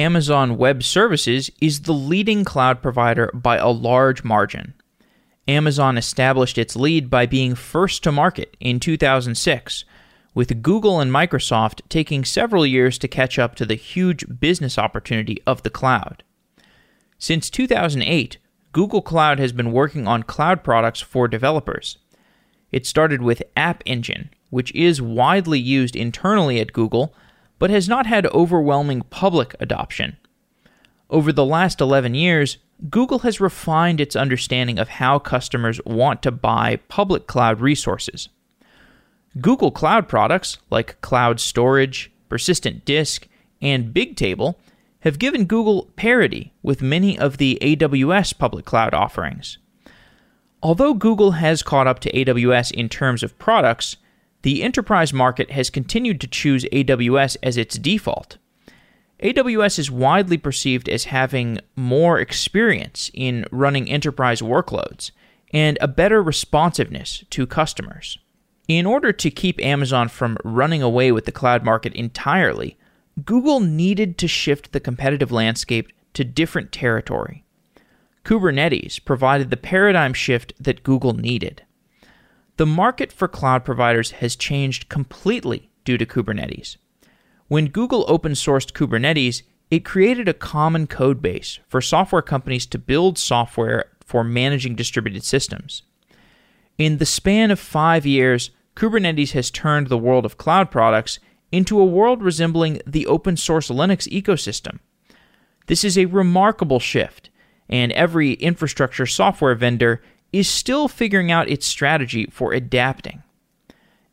Amazon Web Services is the leading cloud provider by a large margin. Amazon established its lead by being first to market in 2006, with Google and Microsoft taking several years to catch up to the huge business opportunity of the cloud. Since 2008, Google Cloud has been working on cloud products for developers. It started with App Engine, which is widely used internally at Google, but has not had overwhelming public adoption. Over the last 11 years, Google has refined its understanding of how customers want to buy public cloud resources. Google Cloud products like Cloud Storage, Persistent Disk, and Bigtable have given Google parity with many of the AWS public cloud offerings. Although Google has caught up to AWS in terms of products, the enterprise market has continued to choose AWS as its default. AWS is widely perceived as having more experience in running enterprise workloads and a better responsiveness to customers. In order to keep Amazon from running away with the cloud market entirely, Google needed to shift the competitive landscape to different territory. Kubernetes provided the paradigm shift that Google needed. The market for cloud providers has changed completely due to Kubernetes. When Google open sourced Kubernetes, it created a common code base for software companies to build software for managing distributed systems. In the span of five years, Kubernetes has turned the world of cloud products into a world resembling the open source Linux ecosystem. This is a remarkable shift, and every infrastructure software vendor is still figuring out its strategy for adapting.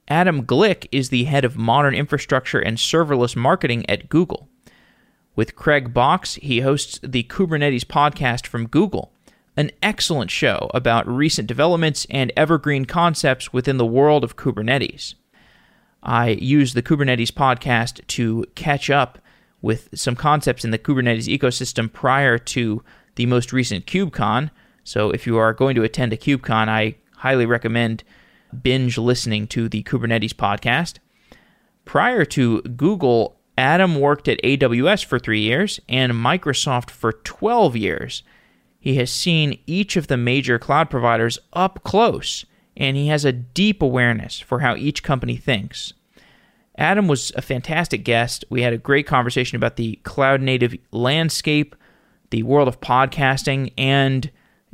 Adam Glick is the head of modern infrastructure and serverless marketing at Google. With Craig Box, he hosts the Kubernetes podcast from Google, an excellent show about recent developments and evergreen concepts within the world of Kubernetes. I use the Kubernetes podcast to catch up with some concepts in the Kubernetes ecosystem prior to the most recent KubeCon. So if you are going to attend a KubeCon, I highly recommend binge listening to the Kubernetes podcast. Prior to Google, Adam worked at AWS for three years and Microsoft for 12 years. He has seen each of the major cloud providers up close, and he has a deep awareness for how each company thinks. Adam was a fantastic guest. We had a great conversation about the cloud native landscape, the world of podcasting, and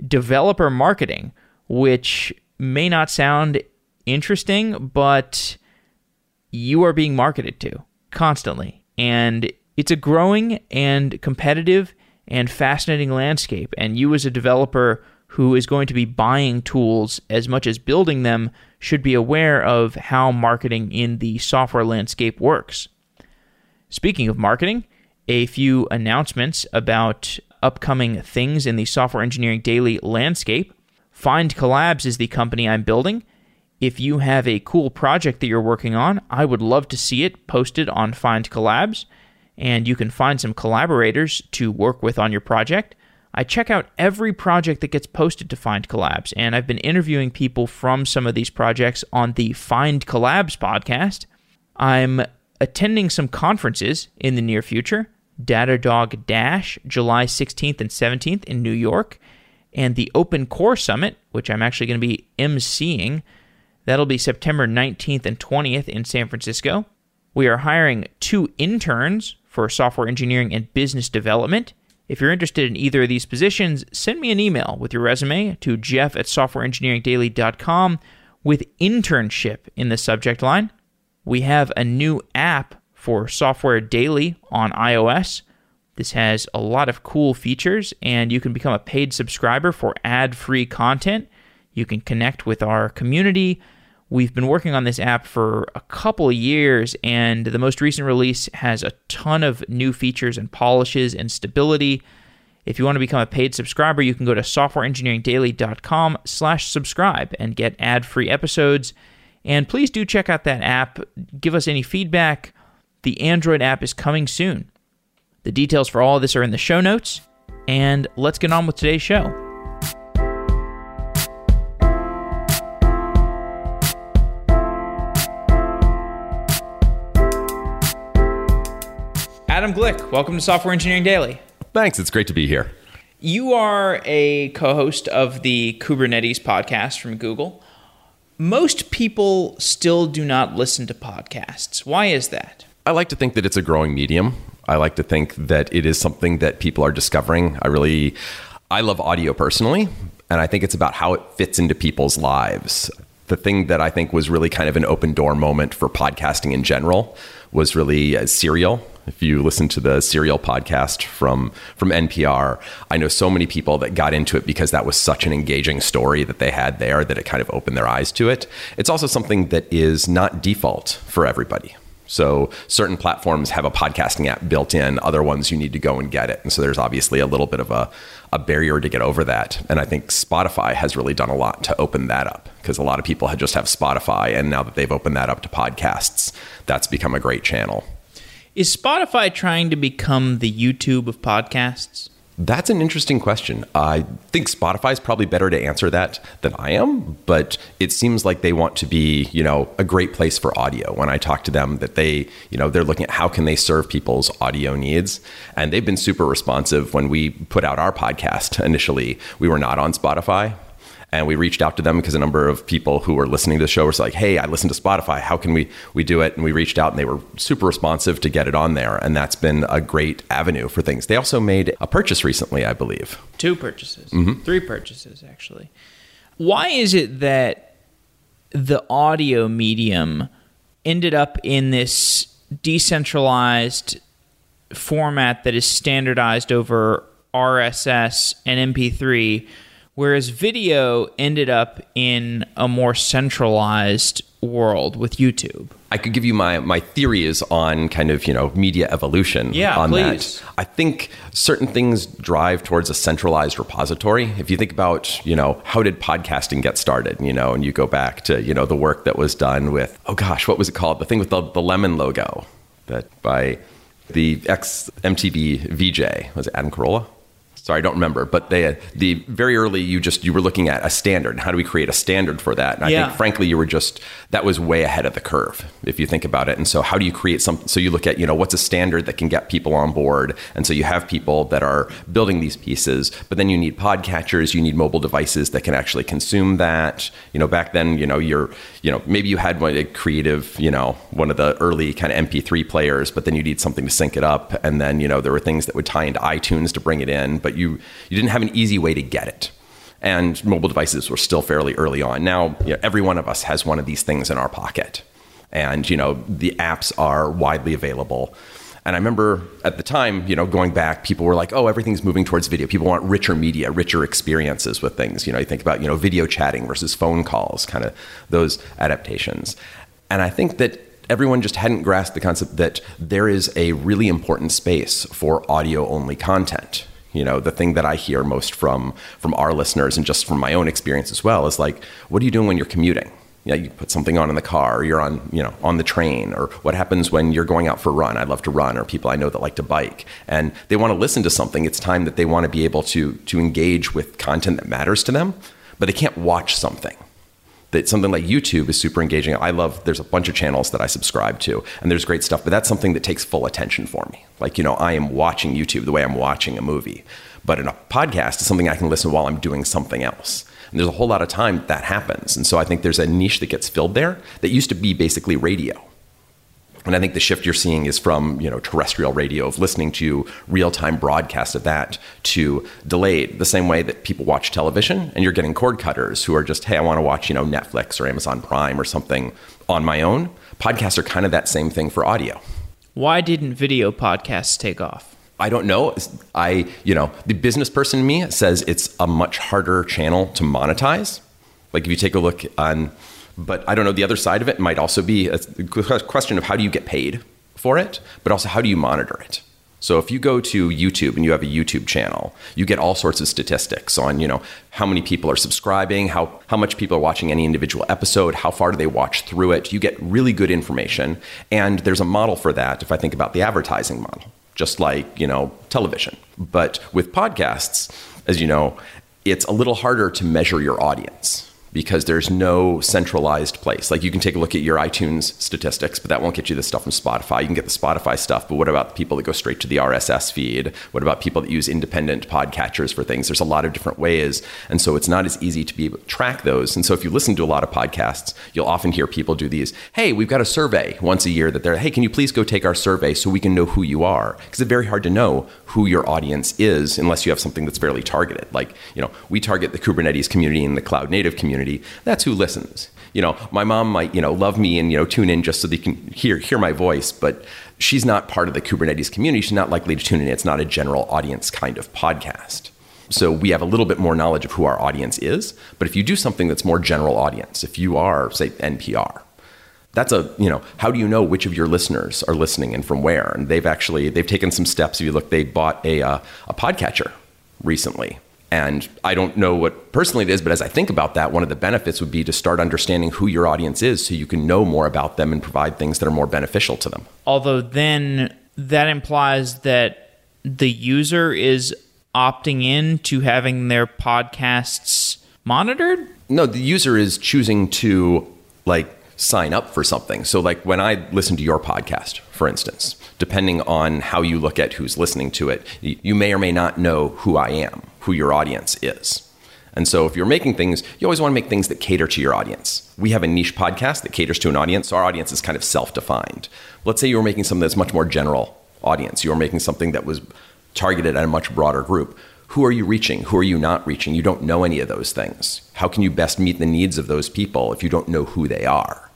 developer marketing, which may not sound interesting, but you are being marketed to constantly. And it's a growing and competitive and fascinating landscape. And you, as a developer who is going to be buying tools as much as building them, should be aware of how marketing in the software landscape works. Speaking of marketing, a few announcements about upcoming things in the software engineering daily landscape. findcollabs is the company I'm building. If you have a cool project that you're working on, I would love to see it posted on findcollabs, and you can find some collaborators to work with on your project. I check out every project that gets posted to findcollabs, and I've been interviewing people from some of these projects on the findcollabs podcast. I'm attending some conferences in the near future. Datadog Dash, July 16th and 17th in New York, and the Open Core Summit, which I'm actually going to be emceeing That'll be September 19th and 20th in San Francisco. We are hiring two interns for software engineering and business development. If you're interested in either of these positions, send me an email with your resume to jeff at softwareengineeringdaily.com with internship in the subject line. We have a new app for Software Daily on iOS. This has a lot of cool features, and you can become a paid subscriber for ad free content. You can connect with our community. We've been working on this app for a couple years, and the most recent release has a ton of new features and polishes and stability. If you want to become a paid subscriber, you can go to softwareengineeringdaily.com slash subscribe and get ad-free episodes. And please do check out that app. Give us any feedback. The Android app is coming soon. The details for all of this are in the show notes. And let's get on with today's show. Adam Glick. Welcome to Software Engineering Daily. Thanks. It's great to be here. You are a co host of the Kubernetes podcast from Google. Most people still do not listen to podcasts. Why is that? I like to think that it's a growing medium. I like to think that it is something that people are discovering. I really I love audio personally, and I think it's about how it fits into people's lives. The thing that I think was really kind of an open door moment for podcasting in general was really uh, Serial. If you listen to the Serial podcast from from NPR, I know so many people that got into it because that was such an engaging story that they had there that it kind of opened their eyes to it. It's also something that is not default for everybody. So certain platforms have a podcasting app built in, other ones you need to go and get it. And so there's obviously a little bit of a, a barrier to get over that. And I think Spotify has really done a lot to open that up because a lot of people had just have Spotify. And now that they've opened that up to podcasts, that's become a great channel. Is Spotify trying to become the YouTube of podcasts? That's an interesting question. I think Spotify is probably better to answer that than I am, but it seems like they want to be, you know, a great place for audio. When I talk to them that they, you know, they're looking at how can they serve people's audio needs, and they've been super responsive when we put out our podcast initially. We were not on Spotify, and we reached out to them because a number of people who were listening to the show were like, "Hey, I listened to Spotify. How can we we do it?" And we reached out, and they were super responsive to get it on there, and that's been a great avenue for things. They also made a purchase recently, I believe. Two purchases, mm-hmm. three purchases actually. Why is it that the audio medium ended up in this decentralized format that is standardized over RSS and MP3? Whereas video ended up in a more centralized world with YouTube. I could give you my my theories on kind of you know media evolution. Yeah, on please. that. I think certain things drive towards a centralized repository. If you think about you know how did podcasting get started, you know, and you go back to you know the work that was done with oh gosh, what was it called? The thing with the, the lemon logo that by the ex MTV VJ was it Adam Carolla? Sorry, I don't remember, but they the very early you just you were looking at a standard. How do we create a standard for that? And I yeah. think frankly you were just that was way ahead of the curve if you think about it. And so how do you create some so you look at, you know, what's a standard that can get people on board? And so you have people that are building these pieces, but then you need podcatchers, you need mobile devices that can actually consume that. You know, back then, you know, you're, you know, maybe you had one a creative, you know, one of the early kind of MP3 players, but then you need something to sync it up and then, you know, there were things that would tie into iTunes to bring it in, but you you didn't have an easy way to get it. And mobile devices were still fairly early on. Now, you know, every one of us has one of these things in our pocket. And, you know, the apps are widely available. And I remember at the time, you know, going back, people were like, "Oh, everything's moving towards video. People want richer media, richer experiences with things." You know, you think about, you know, video chatting versus phone calls, kind of those adaptations. And I think that everyone just hadn't grasped the concept that there is a really important space for audio only content you know the thing that i hear most from from our listeners and just from my own experience as well is like what are you doing when you're commuting you, know, you put something on in the car or you're on you know on the train or what happens when you're going out for a run i love to run or people i know that like to bike and they want to listen to something it's time that they want to be able to to engage with content that matters to them but they can't watch something that something like YouTube is super engaging. I love there's a bunch of channels that I subscribe to and there's great stuff, but that's something that takes full attention for me. Like, you know, I am watching YouTube the way I'm watching a movie. But in a podcast is something I can listen while I'm doing something else. And there's a whole lot of time that happens. And so I think there's a niche that gets filled there that used to be basically radio and I think the shift you're seeing is from you know terrestrial radio of listening to real time broadcast of that to delayed, the same way that people watch television, and you're getting cord cutters who are just hey, I want to watch you know Netflix or Amazon Prime or something on my own. Podcasts are kind of that same thing for audio. Why didn't video podcasts take off? I don't know. I you know the business person in me says it's a much harder channel to monetize. Like if you take a look on but I don't know, the other side of it might also be a question of how do you get paid for it, but also how do you monitor it? So if you go to YouTube and you have a YouTube channel, you get all sorts of statistics on, you know, how many people are subscribing, how, how much people are watching any individual episode, how far do they watch through it. You get really good information. And there's a model for that if I think about the advertising model, just like, you know, television. But with podcasts, as you know, it's a little harder to measure your audience because there's no centralized place. Like you can take a look at your iTunes statistics, but that won't get you the stuff from Spotify. You can get the Spotify stuff, but what about the people that go straight to the RSS feed? What about people that use independent podcatchers for things? There's a lot of different ways. And so it's not as easy to be able to track those. And so if you listen to a lot of podcasts, you'll often hear people do these, hey, we've got a survey once a year that they're, hey, can you please go take our survey so we can know who you are? Because it's very hard to know who your audience is unless you have something that's fairly targeted. Like, you know, we target the Kubernetes community and the cloud native community. That's who listens. You know, my mom might, you know, love me and, you know, tune in just so they can hear hear my voice, but she's not part of the Kubernetes community. She's not likely to tune in. It's not a general audience kind of podcast. So we have a little bit more knowledge of who our audience is. But if you do something that's more general audience, if you are, say, NPR, that's a you know how do you know which of your listeners are listening and from where and they've actually they've taken some steps if you look they bought a, uh, a podcatcher recently and i don't know what personally it is but as i think about that one of the benefits would be to start understanding who your audience is so you can know more about them and provide things that are more beneficial to them. Although then that implies that the user is opting in to having their podcasts monitored? No the user is choosing to like sign up for something. So, like when I listen to your podcast, for instance, depending on how you look at who's listening to it, you may or may not know who I am, who your audience is. And so, if you're making things, you always want to make things that cater to your audience. We have a niche podcast that caters to an audience, so our audience is kind of self defined. Let's say you were making something that's much more general audience, you were making something that was targeted at a much broader group. Who are you reaching? Who are you not reaching? You don't know any of those things. How can you best meet the needs of those people if you don't know who they are?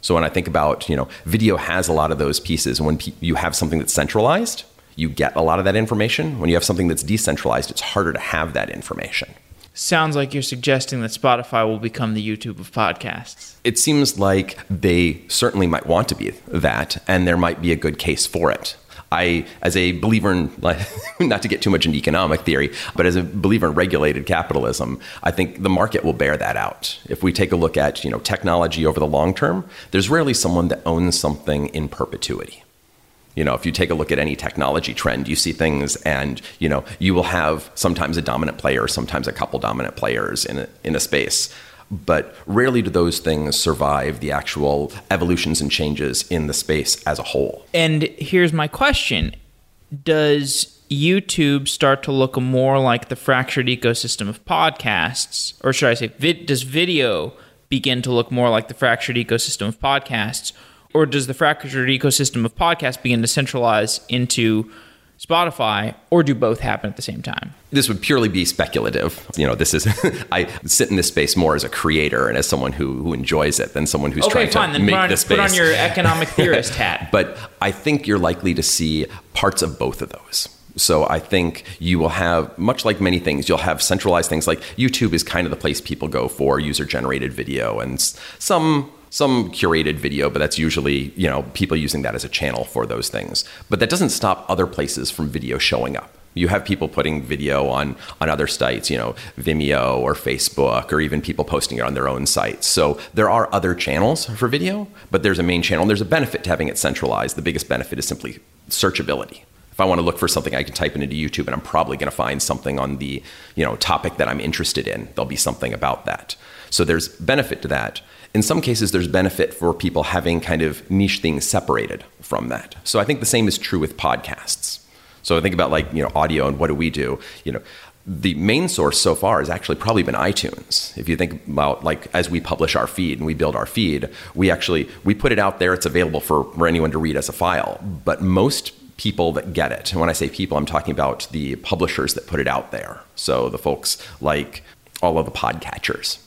So when I think about, you know, video has a lot of those pieces. And when you have something that's centralized, you get a lot of that information. When you have something that's decentralized, it's harder to have that information. Sounds like you're suggesting that Spotify will become the YouTube of podcasts. It seems like they certainly might want to be that, and there might be a good case for it. I, as a believer in, not to get too much into economic theory, but as a believer in regulated capitalism, I think the market will bear that out. If we take a look at you know technology over the long term, there's rarely someone that owns something in perpetuity. You know, if you take a look at any technology trend, you see things, and you know, you will have sometimes a dominant player, sometimes a couple dominant players in a, in a space but rarely do those things survive the actual evolutions and changes in the space as a whole. And here's my question Does YouTube start to look more like the fractured ecosystem of podcasts? Or should I say, does video begin to look more like the fractured ecosystem of podcasts? Or does the fractured ecosystem of podcasts begin to centralize into Spotify, or do both happen at the same time? This would purely be speculative. You know, this is I sit in this space more as a creator and as someone who, who enjoys it than someone who's okay, trying fine. to then make put on, this space. Put on your economic theorist hat. but I think you're likely to see parts of both of those. So I think you will have, much like many things, you'll have centralized things like YouTube is kind of the place people go for user generated video and some some curated video, but that's usually, you know, people using that as a channel for those things. But that doesn't stop other places from video showing up. You have people putting video on on other sites, you know, Vimeo or Facebook, or even people posting it on their own sites. So there are other channels for video, but there's a main channel. And there's a benefit to having it centralized. The biggest benefit is simply searchability. If I want to look for something, I can type it into YouTube, and I'm probably going to find something on the you know topic that I'm interested in. There'll be something about that. So there's benefit to that. In some cases, there's benefit for people having kind of niche things separated from that. So I think the same is true with podcasts. So I think about like, you know, audio and what do we do? You know, the main source so far has actually probably been iTunes. If you think about like as we publish our feed and we build our feed, we actually we put it out there. It's available for, for anyone to read as a file. But most people that get it, and when I say people, I'm talking about the publishers that put it out there. So the folks like all of the podcatchers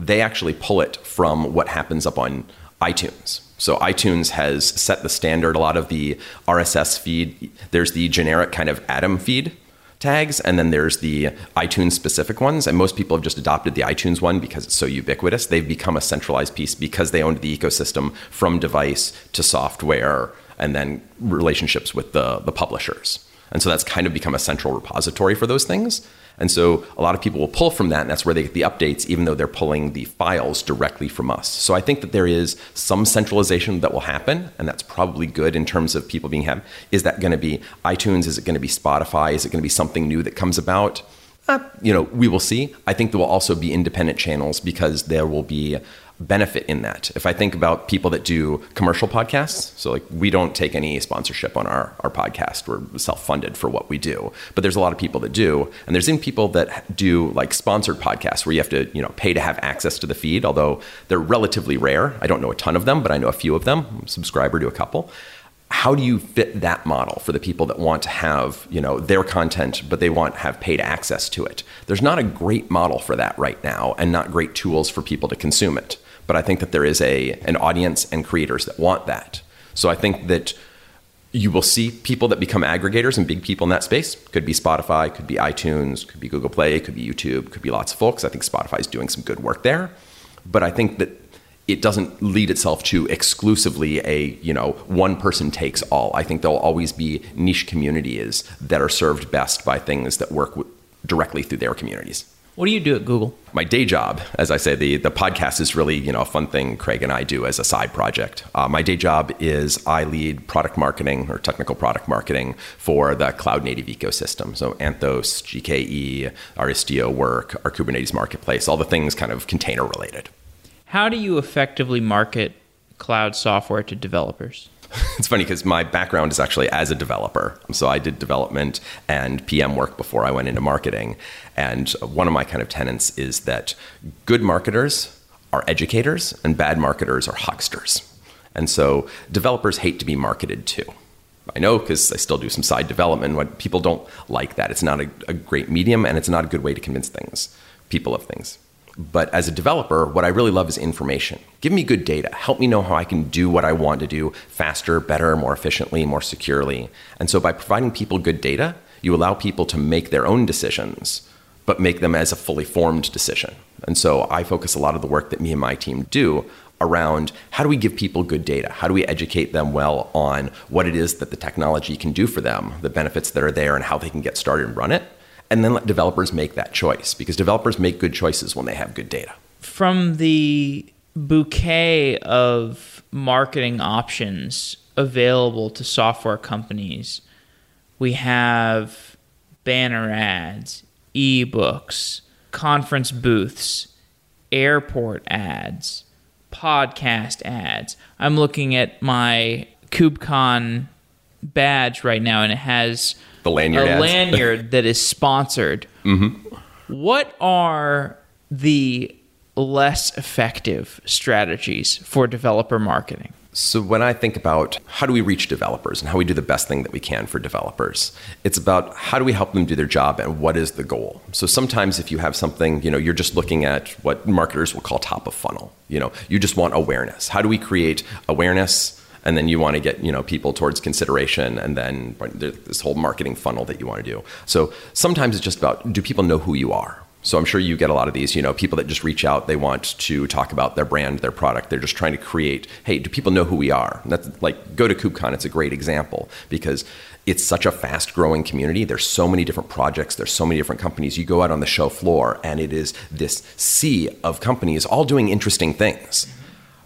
they actually pull it from what happens up on iTunes. So iTunes has set the standard. A lot of the RSS feed, there's the generic kind of Atom feed tags, and then there's the iTunes specific ones. And most people have just adopted the iTunes one because it's so ubiquitous. They've become a centralized piece because they owned the ecosystem from device to software and then relationships with the, the publishers. And so that's kind of become a central repository for those things. And so a lot of people will pull from that, and that's where they get the updates, even though they're pulling the files directly from us. So I think that there is some centralization that will happen, and that's probably good in terms of people being have. Is that going to be iTunes? Is it going to be Spotify? Is it going to be something new that comes about? Uh, you know, we will see. I think there will also be independent channels because there will be benefit in that. If I think about people that do commercial podcasts, so like we don't take any sponsorship on our, our podcast. We're self-funded for what we do. But there's a lot of people that do. And there's even people that do like sponsored podcasts where you have to, you know, pay to have access to the feed, although they're relatively rare. I don't know a ton of them, but I know a few of them. I'm a subscriber to a couple how do you fit that model for the people that want to have you know their content but they want have paid access to it there's not a great model for that right now and not great tools for people to consume it but I think that there is a an audience and creators that want that. So I think that you will see people that become aggregators and big people in that space. Could be Spotify, could be iTunes, could be Google Play, could be YouTube, could be lots of folks. I think Spotify is doing some good work there. But I think that it doesn't lead itself to exclusively a you know one person takes all. I think there'll always be niche communities that are served best by things that work w- directly through their communities. What do you do at Google? My day job, as I say, the, the podcast is really you know a fun thing Craig and I do as a side project. Uh, my day job is I lead product marketing or technical product marketing for the cloud native ecosystem. So Anthos, GKE, our Istio work, our Kubernetes marketplace, all the things kind of container related. How do you effectively market cloud software to developers? it's funny because my background is actually as a developer. So I did development and PM work before I went into marketing. And one of my kind of tenets is that good marketers are educators and bad marketers are hucksters. And so developers hate to be marketed to. I know because I still do some side development. What people don't like that. It's not a, a great medium and it's not a good way to convince things, people of things. But as a developer, what I really love is information. Give me good data. Help me know how I can do what I want to do faster, better, more efficiently, more securely. And so by providing people good data, you allow people to make their own decisions, but make them as a fully formed decision. And so I focus a lot of the work that me and my team do around how do we give people good data? How do we educate them well on what it is that the technology can do for them, the benefits that are there, and how they can get started and run it? And then let developers make that choice because developers make good choices when they have good data. From the bouquet of marketing options available to software companies, we have banner ads, ebooks, conference booths, airport ads, podcast ads. I'm looking at my KubeCon badge right now and it has the lanyard a ads. lanyard that is sponsored. Mm-hmm. What are the less effective strategies for developer marketing? So, when I think about how do we reach developers and how we do the best thing that we can for developers, it's about how do we help them do their job and what is the goal. So, sometimes if you have something, you know, you're just looking at what marketers will call top of funnel. You know, you just want awareness. How do we create awareness? And then you want to get you know people towards consideration and then this whole marketing funnel that you want to do. So sometimes it's just about do people know who you are? So i'm sure you get a lot of these you know people that just reach out they want to talk about their brand their product. They're just trying to create hey do people know who we are? And that's like go to kubecon it's a great example because it's such a fast growing community. There's so many different projects there's so many different companies. You go out on the show floor and it is this sea of companies all doing interesting things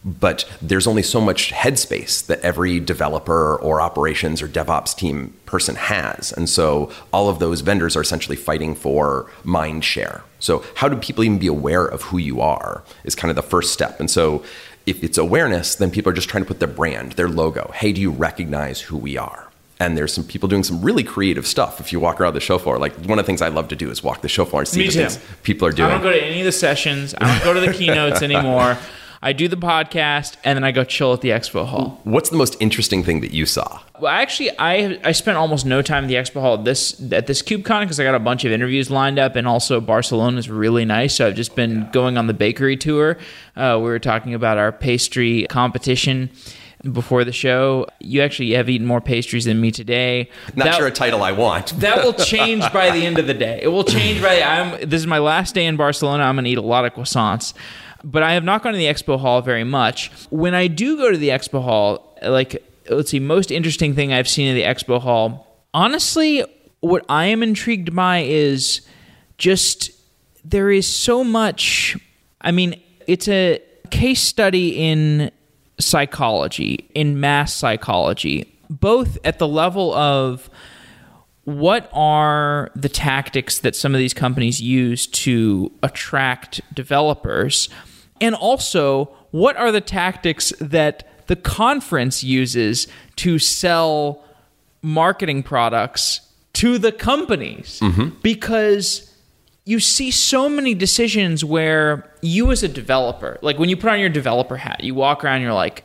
but there's only so much headspace that every developer or operations or DevOps team person has. And so all of those vendors are essentially fighting for mind share. So, how do people even be aware of who you are is kind of the first step. And so, if it's awareness, then people are just trying to put their brand, their logo. Hey, do you recognize who we are? and there's some people doing some really creative stuff. If you walk around the show floor, like one of the things I love to do is walk the show floor and see Me the too. things people are doing. I don't go to any of the sessions. I don't go to the keynotes anymore. I do the podcast and then I go chill at the expo hall. What's the most interesting thing that you saw? Well, actually, I I spent almost no time at the expo hall at this at this KubeCon because I got a bunch of interviews lined up, and also Barcelona is really nice. So I've just been going on the bakery tour. Uh, we were talking about our pastry competition before the show. You actually have eaten more pastries than me today. Not that, sure a title I want. that will change by the end of the day. It will change by. I'm. This is my last day in Barcelona. I'm going to eat a lot of croissants but I have not gone to the expo hall very much. When I do go to the expo hall, like let's see, most interesting thing I've seen in the expo hall, honestly, what I am intrigued by is just there is so much. I mean, it's a case study in psychology, in mass psychology, both at the level of what are the tactics that some of these companies use to attract developers? And also, what are the tactics that the conference uses to sell marketing products to the companies? Mm-hmm. Because you see so many decisions where you as a developer, like when you put on your developer hat, you walk around, you're like,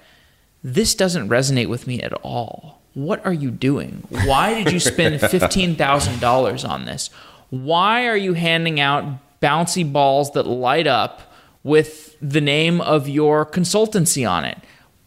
this doesn't resonate with me at all. What are you doing? Why did you spend $15,000 on this? Why are you handing out bouncy balls that light up with the name of your consultancy on it?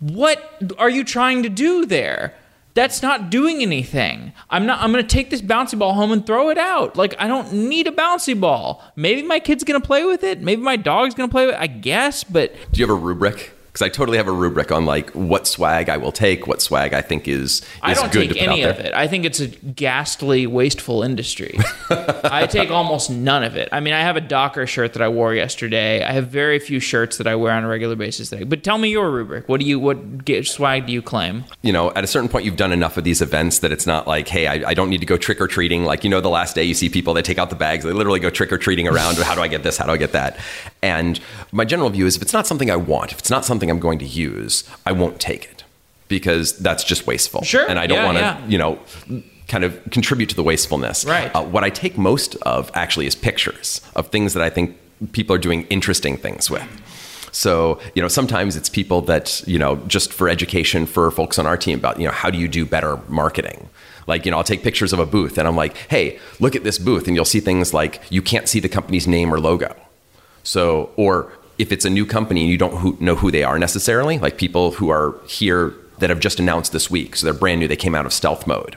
What are you trying to do there? That's not doing anything. I'm not I'm going to take this bouncy ball home and throw it out. Like I don't need a bouncy ball. Maybe my kid's going to play with it. Maybe my dog's going to play with it. I guess, but Do you have a rubric? Because I totally have a rubric on like what swag I will take, what swag I think is, is I don't good take any of it. I think it's a ghastly, wasteful industry. I take almost none of it. I mean, I have a Docker shirt that I wore yesterday. I have very few shirts that I wear on a regular basis today. But tell me your rubric. What do you what get, swag do you claim? you know, at a certain point, you've done enough of these events that it's not like, hey, I, I don't need to go trick or treating. Like, you know, the last day you see people, they take out the bags, they literally go trick or treating around. How do I get this? How do I get that? And my general view is if it's not something I want, if it's not something I'm going to use, I won't take it because that's just wasteful. Sure. And I don't Yeah, want to, yeah. you know, kind of contribute to the wastefulness. Right. Uh, what I take most of actually is pictures of things that I think people are doing interesting things with. So, you know, sometimes it's people that, you know, just for education for folks on our team about, you know, how do you do better marketing? Like, you know, I'll take pictures of a booth and I'm like, hey, look at this booth. And you'll see things like you can't see the company's name or logo. So, or if it's a new company and you don't who, know who they are necessarily, like people who are here that have just announced this week, so they're brand new, they came out of stealth mode.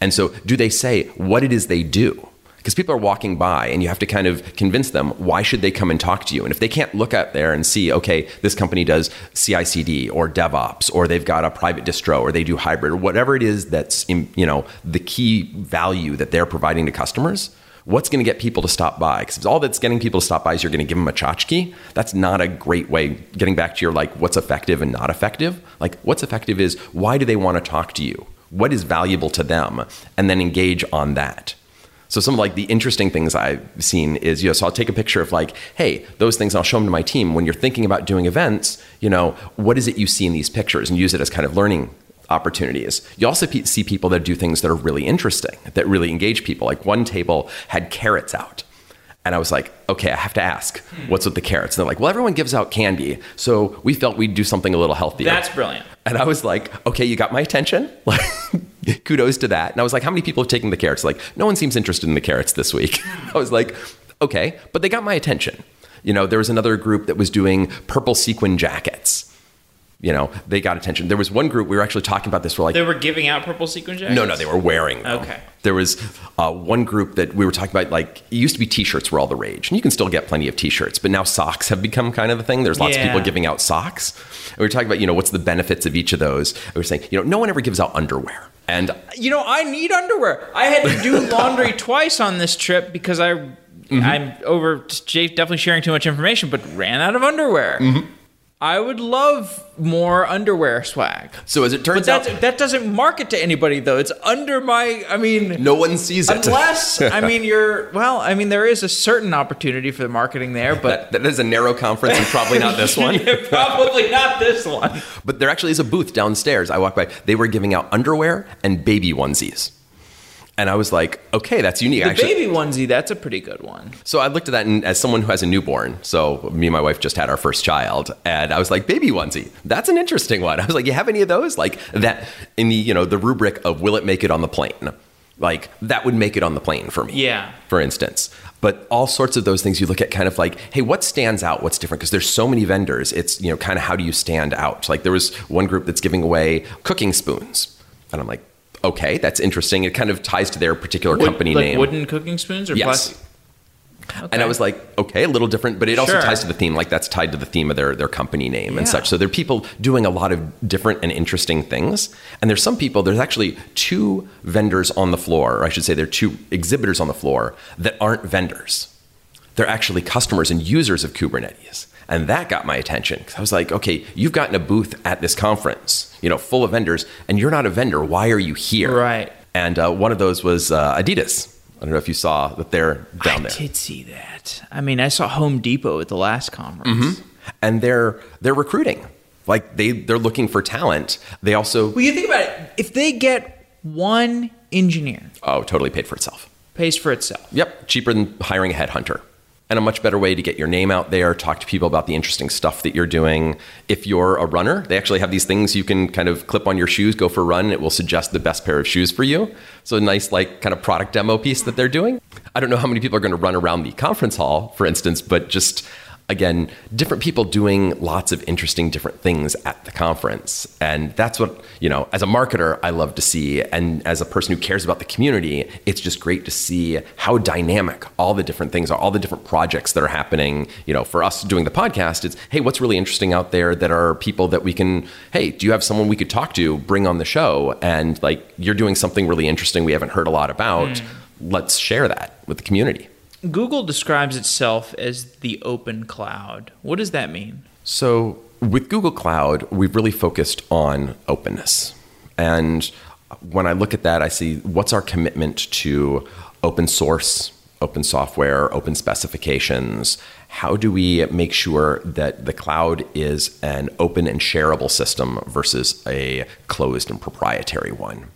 And so, do they say what it is they do? Because people are walking by and you have to kind of convince them why should they come and talk to you. And if they can't look out there and see, okay, this company does CI/CD or DevOps, or they've got a private distro, or they do hybrid, or whatever it is that's in, you know the key value that they're providing to customers, what's going to get people to stop by? Because all that's getting people to stop by is you're going to give them a tchotchke, that's not a great way. Getting back to your like, what's effective and not effective? Like, what's effective is why do they want to talk to you? What is valuable to them? And then engage on that. So some of like the interesting things I've seen is, you know, so I'll take a picture of like, hey, those things, I'll show them to my team. When you're thinking about doing events, you know, what is it you see in these pictures and use it as kind of learning opportunities. You also see people that do things that are really interesting, that really engage people. Like one table had carrots out. And I was like, okay, I have to ask, what's with the carrots? And they're like, well, everyone gives out candy. So we felt we'd do something a little healthier. That's brilliant. And I was like, okay, you got my attention. Like, kudos to that. And I was like, how many people have taken the carrots? Like, no one seems interested in the carrots this week. I was like, okay, but they got my attention. You know, there was another group that was doing purple sequin jackets. You know, they got attention. There was one group we were actually talking about this. We're like, They were giving out purple sequin jackets. no, no, they were wearing them. Okay. There was uh, one group that we were talking about, like, it used to be t shirts were all the rage. And you can still get plenty of t shirts, but now socks have become kind of the thing. There's lots Yeah. of people giving out socks. And we were talking about, you know, what's the benefits of each of those. And we were saying, you know, no one ever gives out underwear. And You know, I need underwear. I had to do laundry twice on this trip because I, I'm over definitely sharing too much information, but ran out of underwear. I would love more underwear swag. so as it turns out, that doesn't market to anybody though. It's under my. I mean, no one sees it. unless I mean you're well. I mean there is a certain opportunity for the marketing there, but that, that is a narrow conference and probably not this one. probably not this one. But there actually is a booth downstairs. I walked by. They were giving out underwear and baby onesies. And I was like, okay, that's unique. The Actually, baby onesie, that's a pretty good one. So I looked at that, and as someone who has a newborn, so me and my wife just had our first child, and I was like, baby onesie, that's an interesting one. I was like, you have any of those? Like that in the you know the rubric of will it make it on the plane? Like that would make it on the plane for me. Yeah. For instance. But all sorts of those things you look at kind of like, hey, what stands out? What's different? Because there's so many vendors. It's, you know, kind of how do you stand out? Like there was one group that's giving away cooking spoons. And I'm like, okay, that's interesting. It kind of ties to their particular Wood- company like name. wooden cooking spoons or Yes. plastic? And I was like, okay, a little different, but it also Sure. ties to the theme. Like that's tied to the theme of their, their company name and such. So there are people doing a lot of different and interesting things. And there's some people, there's actually two vendors on the floor, or I should say there are two exhibitors on the floor that aren't vendors. They're actually customers and users of Kubernetes. And that got my attention because I was like, okay, you've gotten a booth at this conference, you know, full of vendors, and you're not a vendor. Why are you here? Right. And uh, one of those was uh, Adidas. I don't know if you saw that they're down I there. I did see that. I mean, I saw Home Depot at the last conference. and they're they're recruiting. Like they they're looking for talent. They also Well, you think about it. If they get one engineer, oh totally paid for itself. pays for itself. Yep, cheaper than hiring a headhunter. And a much better way to get your name out there, talk to people about the interesting stuff that you're doing. If you're a runner, they actually have these things you can kind of clip on your shoes, go for a run, and it will suggest the best pair of shoes for you. So a nice like kind of product demo piece that they're doing. I don't know how many people are going to run around the conference hall, for instance, but just again, different people doing lots of interesting different things at the conference. And that's what, you know, as a marketer, I love to see. And as a person who cares about the community, it's just great to see how dynamic all the different things are, all the different projects that are happening. You know, for us doing the podcast, it's, hey, what's really interesting out there that are people that we can, hey, do you have someone we could talk to, bring on the show? And like, you're doing something really interesting we haven't heard a lot about. Mm. Let's share that with the community. Google describes itself as the open cloud. What does that mean? So, with Google Cloud, we've really focused on openness. And when I look at that, I see what's our commitment to open source, open software, open specifications. How do we make sure that the cloud is an open and shareable system versus a closed and proprietary one?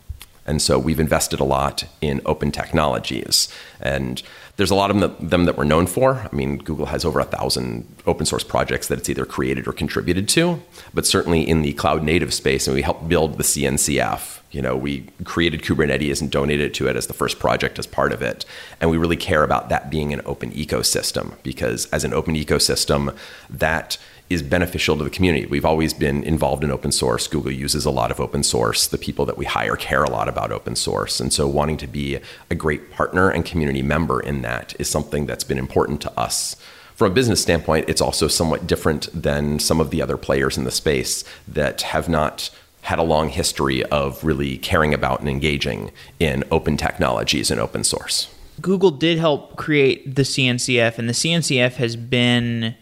And so we've invested a lot in open technologies. And there's a lot of them that, them that we're known for. I mean, Google has over a thousand open source projects that it's either created or contributed to. But certainly in the cloud native space, and we helped build the CNCF. You know, we created Kubernetes and donated to it as the first project as part of it. And we really care about that being an open ecosystem because as an open ecosystem, that is beneficial to the community. We've always been involved in open source. Google uses a lot of open source. The people that we hire care a lot about open source. And so wanting to be a great partner and community member in that is something that's been important to us. From a business standpoint, it's also somewhat different than some of the other players in the space that have not had a long history of really caring about and engaging in open technologies and open source. Google did help create the CNCF, and the CNCF has been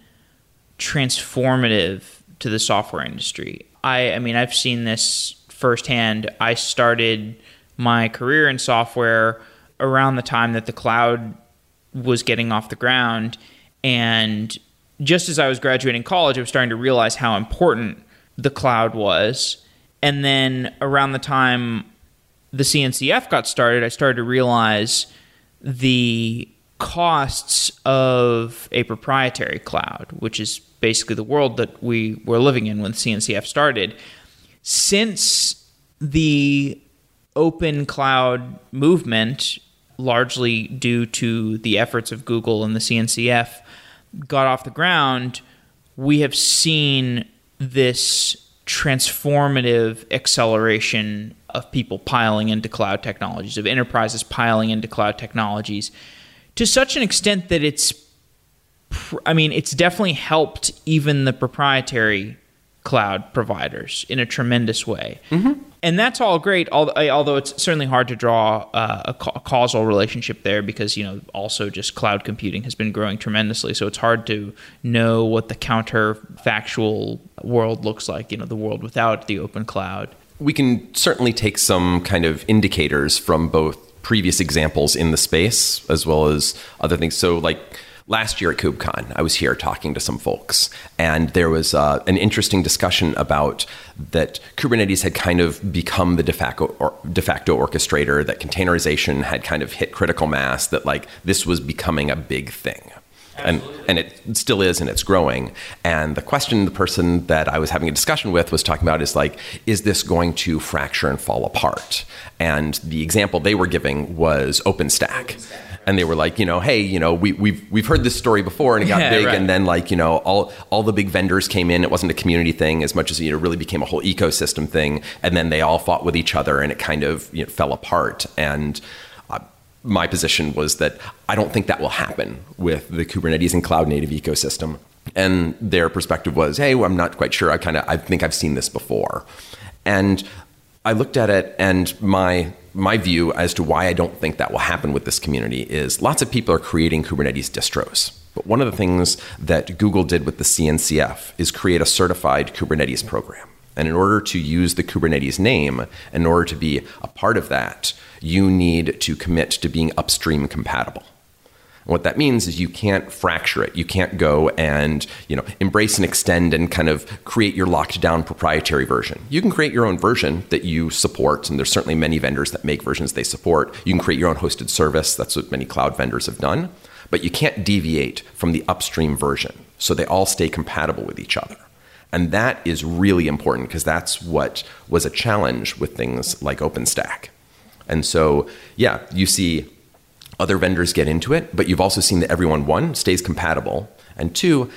transformative to the software industry. I, I mean, I've seen this firsthand. I started my career in software around the time that the cloud was getting off the ground. And just as I was graduating college, I was starting to realize how important the cloud was. And then around the time the CNCF got started, I started to realize the costs of a proprietary cloud, which is basically the world that we were living in when CNCF started. Since the open cloud movement, largely due to the efforts of Google and the CNCF, got off the ground, we have seen this transformative acceleration of people piling into cloud technologies, of enterprises piling into cloud technologies to such an extent that it's I mean, it's definitely helped even the proprietary cloud providers in a tremendous way. Mm-hmm. And that's all great, although it's certainly hard to draw uh, a causal relationship there because, you know, also just cloud computing has been growing tremendously. So it's hard to know what the counterfactual world looks like, you know, the world without the open cloud. We can certainly take some kind of indicators from both previous examples in the space as well as other things. So, like, last year at KubeCon, I was here talking to some folks, and there was uh, an interesting discussion about that Kubernetes had kind of become the de facto, or, de facto orchestrator, that containerization had kind of hit critical mass, that like this was becoming a big thing. And, and it still is and it's growing and the question the person that i was having a discussion with was talking about is like is this going to fracture and fall apart and the example they were giving was openstack and they were like, you know, hey, you know, we, we've we've heard this story before, and it got Yeah, big, right. and then like, you know, all all the big vendors came in. It wasn't a community thing as much as you know, really became a whole ecosystem thing, and then they all fought with each other, and it kind of you know, fell apart. And my position was that I don't think that will happen with the Kubernetes and cloud native ecosystem. And their perspective was, hey, well, I'm not quite sure. I kind of I think I've seen this before, and I looked at it, and my my view as to why I don't think that will happen with this community is lots of people are creating Kubernetes distros. But one of the things that Google did with the CNCF is create a certified Kubernetes program. And in order to use the Kubernetes name, in order to be a part of that, you need to commit to being upstream compatible. And what that means is you can't fracture it. You can't go and you know embrace and extend and kind of create your locked down proprietary version. You can create your own version that you support, and there's certainly many vendors that make versions they support. You can create your own hosted service. That's what many cloud vendors have done. But you can't deviate from the upstream version. So they all stay compatible with each other. And that is really important because that's what was a challenge with things like OpenStack. And so, yeah, you see other vendors get into it, but you've also seen that everyone, one, stays compatible, and two,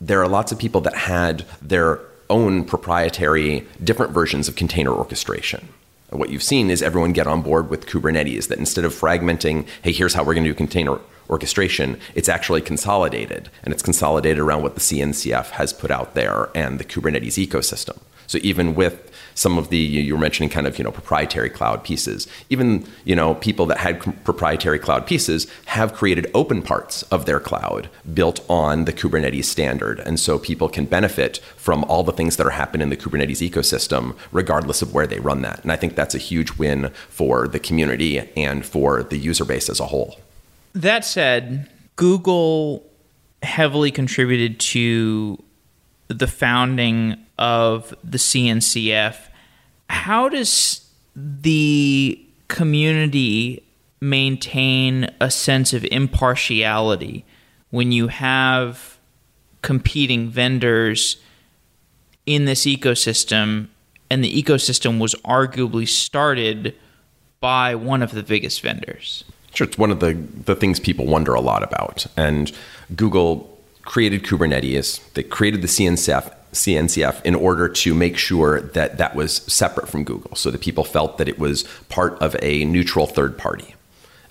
there are lots of people that had their own proprietary different versions of container orchestration. What you've seen is everyone get on board with Kubernetes, that instead of fragmenting, hey, here's how we're going to do container orchestration, it's actually consolidated, and it's consolidated around what the CNCF has put out there and the Kubernetes ecosystem. So even with some of the you were mentioning kind of you know proprietary cloud pieces, even you know people that had proprietary cloud pieces have created open parts of their cloud built on the Kubernetes standard, and so people can benefit from all the things that are happening in the Kubernetes ecosystem, regardless of where they run that. And I think that's a huge win for the community and for the user base as a whole. That said, Google heavily contributed to the founding of the CNCF. How does the community maintain a sense of impartiality when you have competing vendors in this ecosystem and the ecosystem was arguably started by one of the biggest vendors? Sure, it's one of the, the things people wonder a lot about. And Google created Kubernetes, they created the CNCF, CNCF in order to make sure that that was separate from Google, so that people felt that it was part of a neutral third party.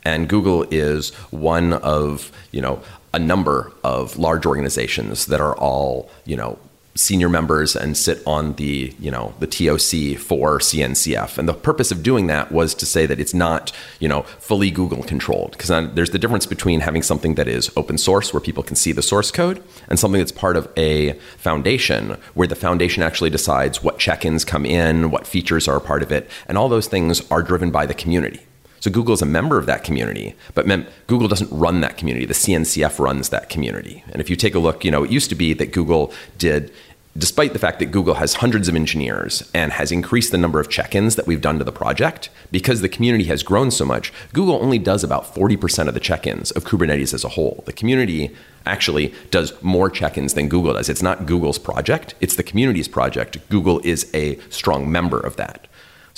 And Google is one of, you know, a number of large organizations that are all, you know, senior members and sit on the you know the TOC for CNCF. And the purpose of doing that was to say that it's not you know fully Google controlled because there's the difference between having something that is open source where people can see the source code and something that's part of a foundation where the foundation actually decides what check-ins come in, what features are a part of it, and all those things are driven by the community. So Google is a member of that community, but mem- Google doesn't run that community. The CNCF runs that community. And if you take a look, you know, it used to be that Google did despite the fact that Google has hundreds of engineers and has increased the number of check ins that we've done to the project, because the community has grown so much, Google only does about 40% of the check ins of Kubernetes as a whole. The community actually does more check ins than Google does. It's not Google's project, it's the community's project. Google is a strong member of that.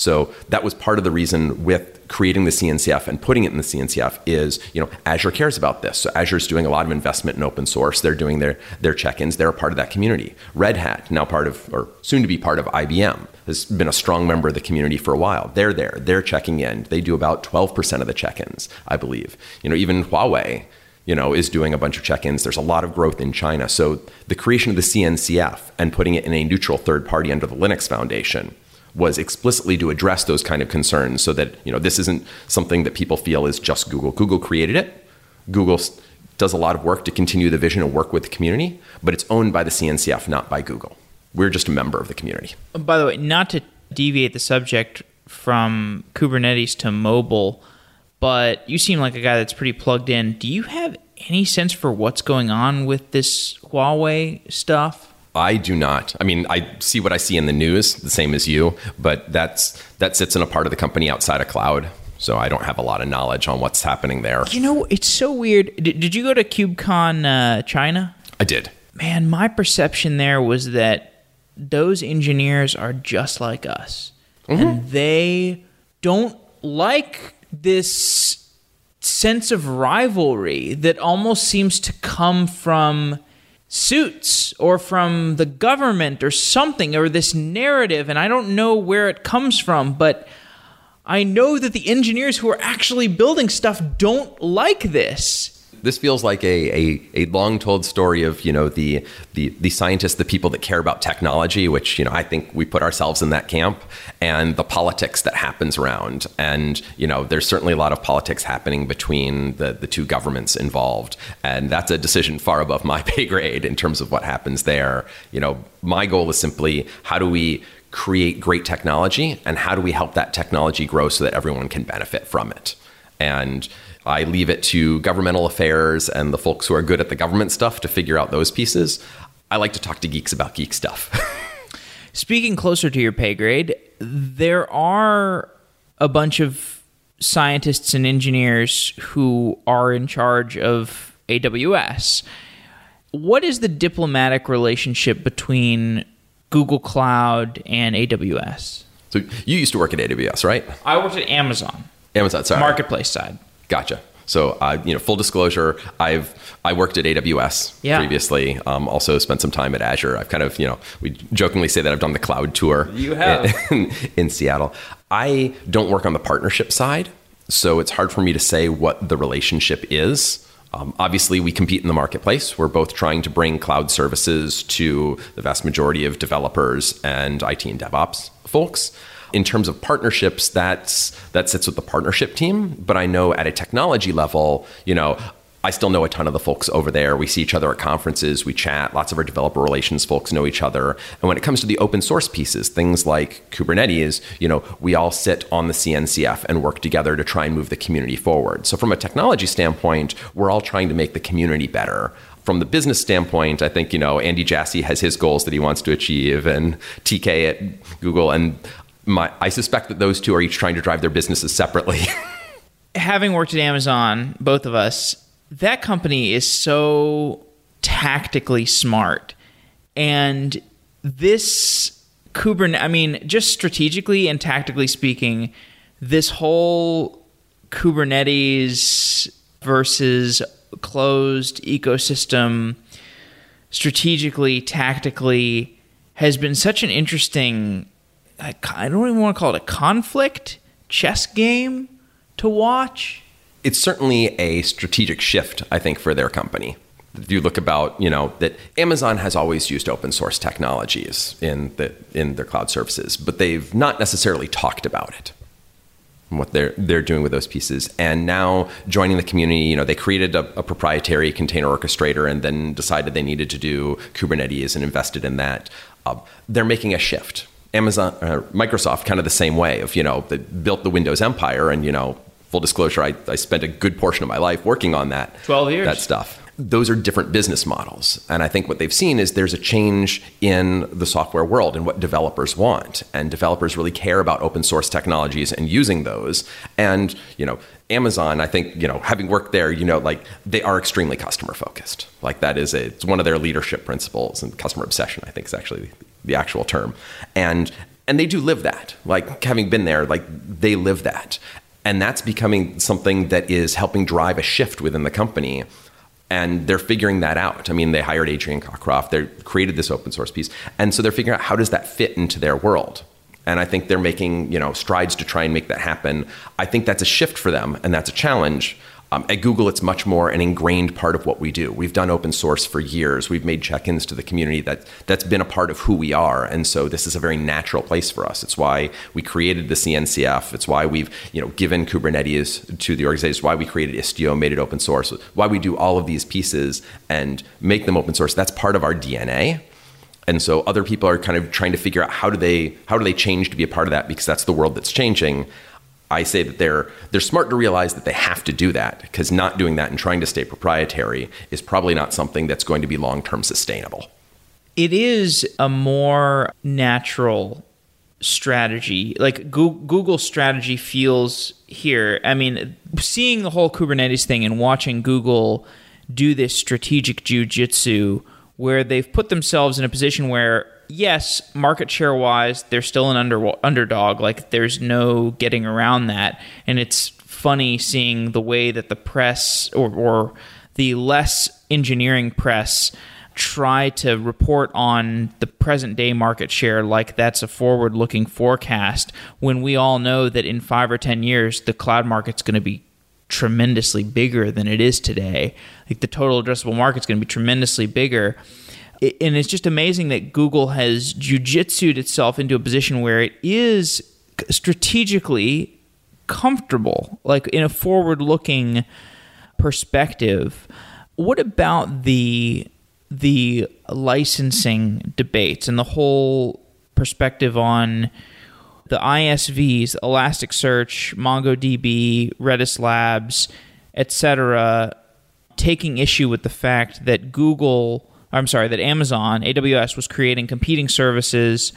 So that was part of the reason with creating the CNCF and putting it in the CNCF is, you know, Azure cares about this. So Azure is doing a lot of investment in open source. They're doing their their check-ins. They're a part of that community. Red Hat, now part of or soon to be part of IBM, has been a strong member of the community for a while. They're there. They're checking in. They do about 12% of the check-ins, I believe. You know, even Huawei you know, is doing a bunch of check-ins. There's a lot of growth in China. So the creation of the CNCF and putting it in a neutral third party under the Linux Foundation was explicitly to address those kind of concerns so that you know this isn't something that people feel is just Google. Google created it. Google does a lot of work to continue the vision and work with the community, but it's owned by the CNCF, not by Google. We're just a member of the community. By the way, not to deviate the subject from Kubernetes to mobile, but you seem like a guy that's pretty plugged in. Do you have any sense for what's going on with this Huawei stuff? I do not. I mean, I see what I see in the news, the same as you, but that's that sits in a part of the company outside of cloud. So I don't have a lot of knowledge on what's happening there. You know, it's so weird. Did, did you go to KubeCon uh, China? I did. Man, my perception there was that those engineers are just like us, mm-hmm. and they don't like this sense of rivalry that almost seems to come from suits or from the government or something or this narrative and I don't know where it comes from but I know that the engineers who are actually building stuff don't like this this feels like a, a, a, long told story of you know the, the the scientists, the people that care about technology, which you know I think we put ourselves in that camp, and the politics that happens around. And you know there's certainly a lot of politics happening between the the two governments involved, and that's a decision far above my pay grade in terms of what happens there. You know, my goal is simply how do we create great technology and how do we help that technology grow so that everyone can benefit from it. And I leave it to governmental affairs and the folks who are good at the government stuff to figure out those pieces. I like to talk to geeks about geek stuff. Speaking closer to your pay grade, there are a bunch of scientists and engineers who are in charge of AWS. What is the diplomatic relationship between Google Cloud and AWS? So you used to work at AWS, right? I worked at Amazon. Amazon, sorry. Marketplace side. Gotcha. So, uh, you know, full disclosure, I've I worked at AWS yeah. previously. Um, also spent some time at Azure. I've kind of, you know, we jokingly say that I've done the cloud tour. You have in, in Seattle. I don't work on the partnership side, so it's hard for me to say what the relationship is. Um, obviously, we compete in the marketplace. We're both trying to bring cloud services to the vast majority of developers and IT and DevOps folks in terms of partnerships, that's that sits with the partnership team. But I know at a technology level, you know, I still know a ton of the folks over there. We see each other at conferences, we chat. Lots of our developer relations folks know each other. And when it comes to the open source pieces, things like Kubernetes, you know, we all sit on the CNCF and work together to try and move the community forward. So from a technology standpoint, we're all trying to make the community better from the business standpoint, I think you know Andy Jassy has his goals that he wants to achieve, and TK at Google, and my, I suspect that those two are each trying to drive their businesses separately. Having worked at Amazon, both of us, that company is so tactically smart. And this Kubernetes, I mean, just strategically and tactically speaking, this whole Kubernetes versus closed ecosystem strategically, tactically has been such an interesting I don't even want to call it a conflict chess game to watch. It's certainly a strategic shift, I think, for their company. If you look about, you know, that Amazon has always used open source technologies in the in their cloud services, but they've not necessarily talked about it what they're they're doing with those pieces. And now joining the community, you know, they created a, a, proprietary container orchestrator and then decided they needed to do Kubernetes and invested in that. Uh, they're making a shift. Amazon, uh, Microsoft, kind of the same way of you know they built the Windows empire, and you know, full disclosure, I, I spent a good portion of my life working on that. Twelve years. That stuff. Those are different business models, and I think what they've seen is there's a change in the software world and what developers want, and developers really care about open source technologies and using those. And you know, Amazon, I think, you know, having worked there, you know, like they are extremely customer focused. Like that is a, it's one of their leadership principles and customer obsession, I think is actually the actual term. And and they do live that. Like having been there, like they live that. And that's becoming something that is helping drive a shift within the company. And they're figuring that out. I mean, they hired Adrian Cockcroft, they created this open source piece. And so they're figuring out how does that fit into their world? And I think they're making, you know, strides to try and make that happen. I think that's a shift for them and that's a challenge. Um, at Google, it's much more an ingrained part of what we do. We've done open source for years. We've made check-ins to the community that that's been a part of who we are, and so this is a very natural place for us. It's why we created the CNCF. It's why we've you know given Kubernetes to the organization. It's why we created Istio, made it open source. Why we do all of these pieces and make them open source. That's part of our DNA. And so other people are kind of trying to figure out how do they how do they change to be a part of that because that's the world that's changing. I say that they're they're smart to realize that they have to do that because not doing that and trying to stay proprietary is probably not something that's going to be long term sustainable. It is a more natural strategy. Like Google strategy feels here. I mean, seeing the whole Kubernetes thing and watching Google do this strategic jujitsu where they've put themselves in a position where yes, market share wise, they're still an under, underdog. Like there's no getting around that. And it's funny seeing the way that the press or, or the less engineering press try to report on the present day market share like that's a forward looking forecast when we all know that in five or 10 years, the cloud market's going to be tremendously bigger than it is today. Like the total addressable market's going to be tremendously bigger and it's just amazing that Google has jujitsued itself into a position where it is strategically comfortable, like in a forward-looking perspective. What about the the licensing debates and the whole perspective on the ISVs, Elasticsearch, MongoDB, Redis Labs, etc., taking issue with the fact that Google, I'm sorry, that Amazon, AWS was creating competing services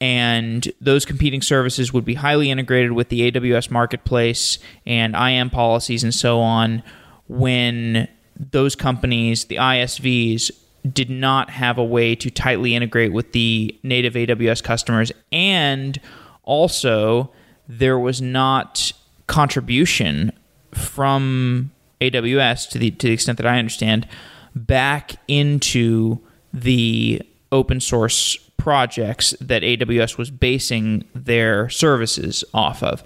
and those competing services would be highly integrated with the AWS marketplace and IAM policies and so on when those companies, the ISVs, did not have a way to tightly integrate with the native AWS customers. And also, there was not contribution from AWS to the to the extent that I understand back into the open source projects that AWS was basing their services off of.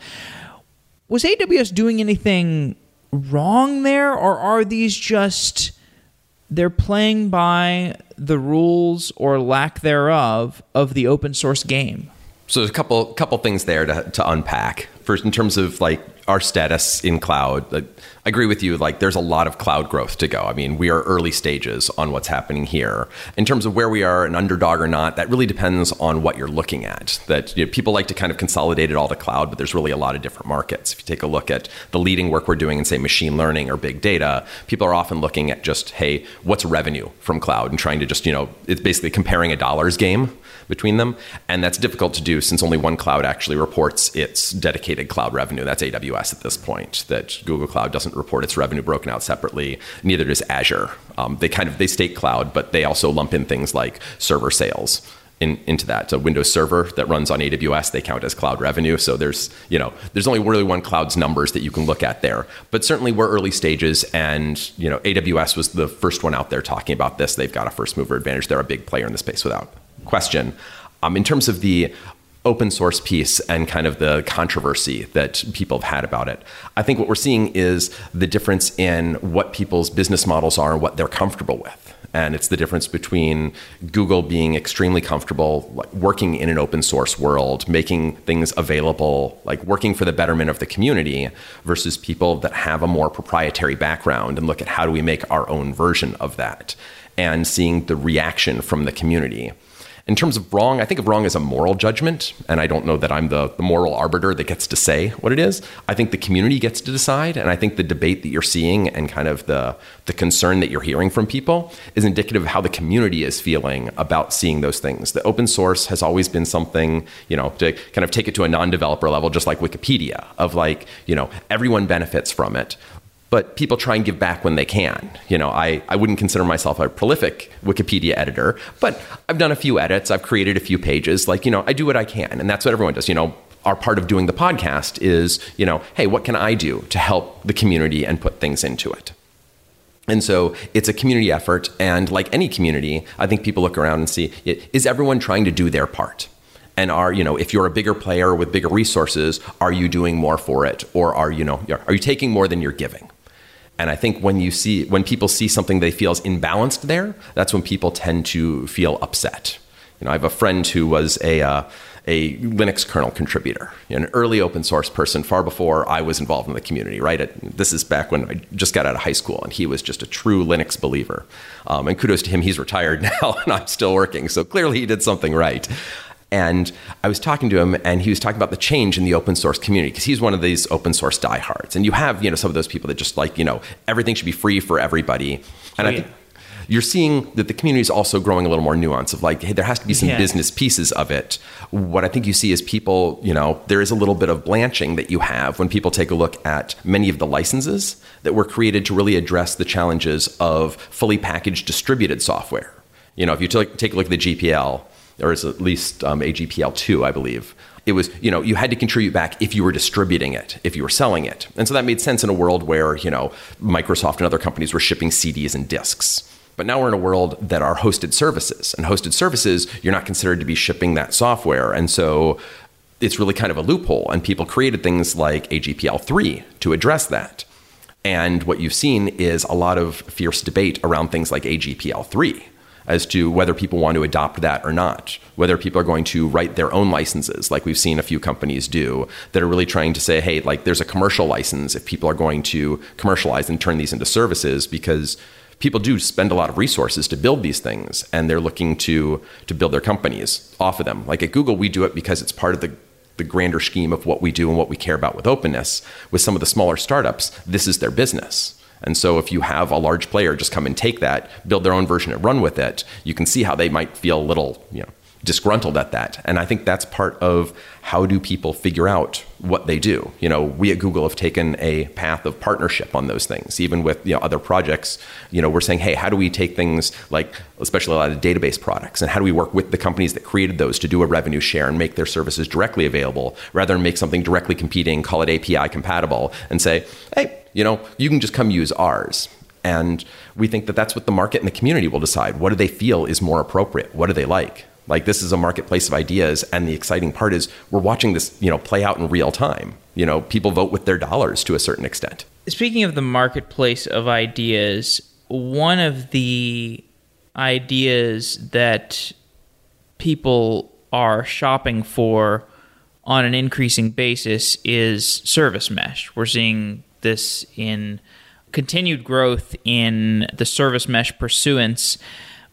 Was AWS doing anything wrong there or are these just they're playing by the rules or lack thereof of the open source game? So there's a couple couple things there to, to unpack. First, in terms of like our status in cloud, I agree with you. Like, there's a lot of cloud growth to go. I mean, we are early stages on what's happening here. In terms of where we are, an underdog or not, that really depends on what you're looking at. That you know, people like to kind of consolidate it all to cloud, but there's really a lot of different markets. If you take a look at the leading work we're doing in, say, machine learning or big data, people are often looking at just, hey, what's revenue from cloud, and trying to just, you know, it's basically comparing a dollars game between them. And that's difficult to do since only one cloud actually reports its dedicated cloud revenue. That's AWS at this point. That Google Cloud doesn't report its revenue broken out separately. Neither does Azure. Um, they kind of they state cloud, but they also lump in things like server sales. In, into that. A Windows Server that runs on AWS, they count as cloud revenue. So there's, you know, there's only really one cloud's numbers that you can look at there. But certainly we're early stages, and you know, AWS was the first one out there talking about this. They've got a first mover advantage. They're a big player in the space without question. Um, in terms of the open source piece and kind of the controversy that people have had about it. I think what we're seeing is the difference in what people's business models are and what they're comfortable with. And it's the difference between Google being extremely comfortable like, working in an open source world, making things available, like working for the betterment of the community, versus people that have a more proprietary background and look at how do we make our own version of that and seeing the reaction from the community. In terms of wrong, I think of wrong as a moral judgment, and I don't know that I'm the, the moral arbiter that gets to say what it is. I think the community gets to decide, and I think the debate that you're seeing and kind of the, the concern that you're hearing from people is indicative of how the community is feeling about seeing those things. The open source has always been something, you know, to kind of take it to a non-developer level, just like Wikipedia, of like, you know, everyone benefits from it but people try and give back when they can. You know, I, I wouldn't consider myself a prolific Wikipedia editor, but I've done a few edits, I've created a few pages. Like, you know, I do what I can, and that's what everyone does. You know, our part of doing the podcast is, you know, hey, what can I do to help the community and put things into it? And so it's a community effort. And like any community, I think people look around and see is everyone trying to do their part? and are you know if you're a bigger player with bigger resources are you doing more for it or are you know are you taking more than you're giving and I think when you see when people see something they feel is imbalanced there, that's when people tend to feel upset. You know, I have a friend who was a uh, a Linux kernel contributor, an early open source person, far before I was involved in the community. Right, this is back when I just got out of high school, and he was just a true Linux believer. Um, and kudos to him, he's retired now, and I'm still working. So clearly, he did something right. And I was talking to him, and he was talking about the change in the open source community because he's one of these open source diehards. And you have, you know, some of those people that just like, you know, everything should be free for everybody. And oh, I think you're seeing that the community is also growing a little more nuance of like, hey, there has to be some yeah. business pieces of it. What I think you see is people, you know, there is a little bit of blanching that you have when people take a look at many of the licenses that were created to really address the challenges of fully packaged distributed software. You know, if you take a look at the GPL, or is at least um, AGPL2, I believe. It was, you know, you had to contribute back if you were distributing it, if you were selling it. And so that made sense in a world where, you know, Microsoft and other companies were shipping CDs and disks. But now we're in a world that are hosted services. And hosted services, you're not considered to be shipping that software. And so it's really kind of a loophole. And people created things like AGPL3 to address that. And what you've seen is a lot of fierce debate around things like AGPL3 as to whether people want to adopt that or not, whether people are going to write their own licenses, like we've seen a few companies do, that are really trying to say, hey, like there's a commercial license if people are going to commercialize and turn these into services because people do spend a lot of resources to build these things and they're looking to to build their companies off of them. Like at google we do it because it's part of the the grander scheme of what we do and what we care about with openness. With some of the smaller startups this is their business and so if you have a large player just come and take that build their own version and run with it you can see how they might feel a little you know disgruntled at that. And I think that's part of how do people figure out what they do. You know, we at Google have taken a path of partnership on those things. Even with you know other projects, you know, we're saying, hey, how do we take things like especially a lot of database products and how do we work with the companies that created those to do a revenue share and make their services directly available rather than make something directly competing, call it API compatible and say, hey, you know, you can just come use ours. And we think that that's what the market and the community will decide. What do they feel is more appropriate? What do they like? Like this is a marketplace of ideas, and the exciting part is we're watching this, you know, play out in real time. You know, people vote with their dollars to a certain extent. Speaking of the marketplace of ideas, one of the ideas that people are shopping for on an increasing basis is service mesh. We're seeing this in continued growth in the service mesh pursuance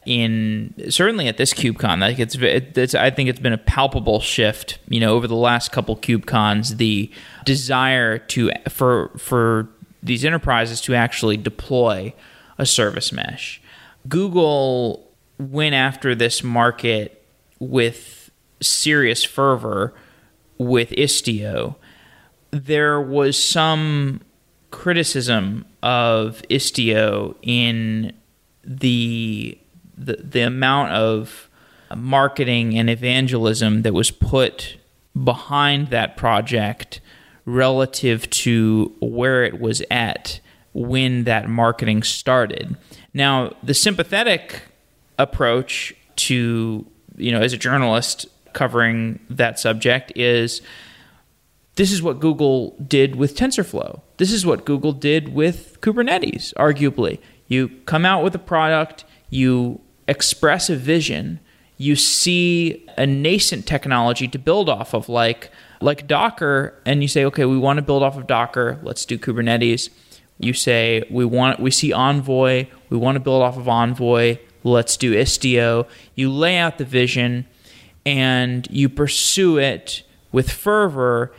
in certainly at this KubeCon. Like it's, it's, I think it's been a palpable shift. You know, over the last couple KubeCons, the desire to for for these enterprises to actually deploy a service mesh. Google went after this market with serious fervor with Istio. There was some criticism of Istio in the the the amount of marketing and evangelism that was put behind that project relative to where it was at when that marketing started. Now, the sympathetic approach to, you know, as a journalist covering that subject is this is what Google did with TensorFlow. This is what Google did with Kubernetes, arguably. You come out with a product, you express a vision, you see a nascent technology to build off of, like like Docker, and you say, okay, we want to build off of Docker. Let's do Kubernetes. You say we want we see Envoy, we want to build off of Envoy. Let's do Istio. You lay out the vision, and you pursue it with fervor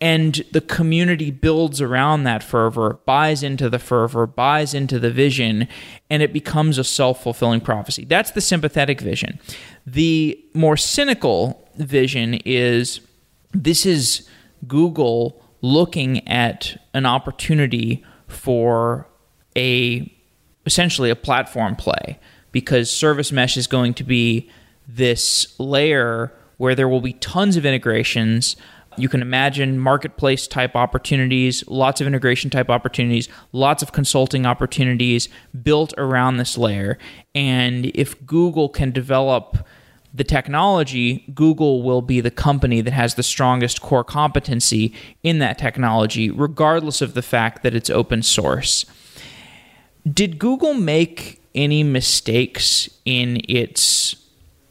and the community builds around that fervor, buys into the fervor, buys into the vision, and it becomes a self fulfilling prophecy. That's the sympathetic vision. The more cynical vision is this is Google looking at an opportunity for a essentially a platform play because service mesh is going to be this layer where there will be tons of integrations you can imagine marketplace type opportunities, lots of integration type opportunities, lots of consulting opportunities built around this layer. And if Google can develop the technology, Google will be the company that has the strongest core competency in that technology, regardless of the fact that it's open source. Did Google make any mistakes in its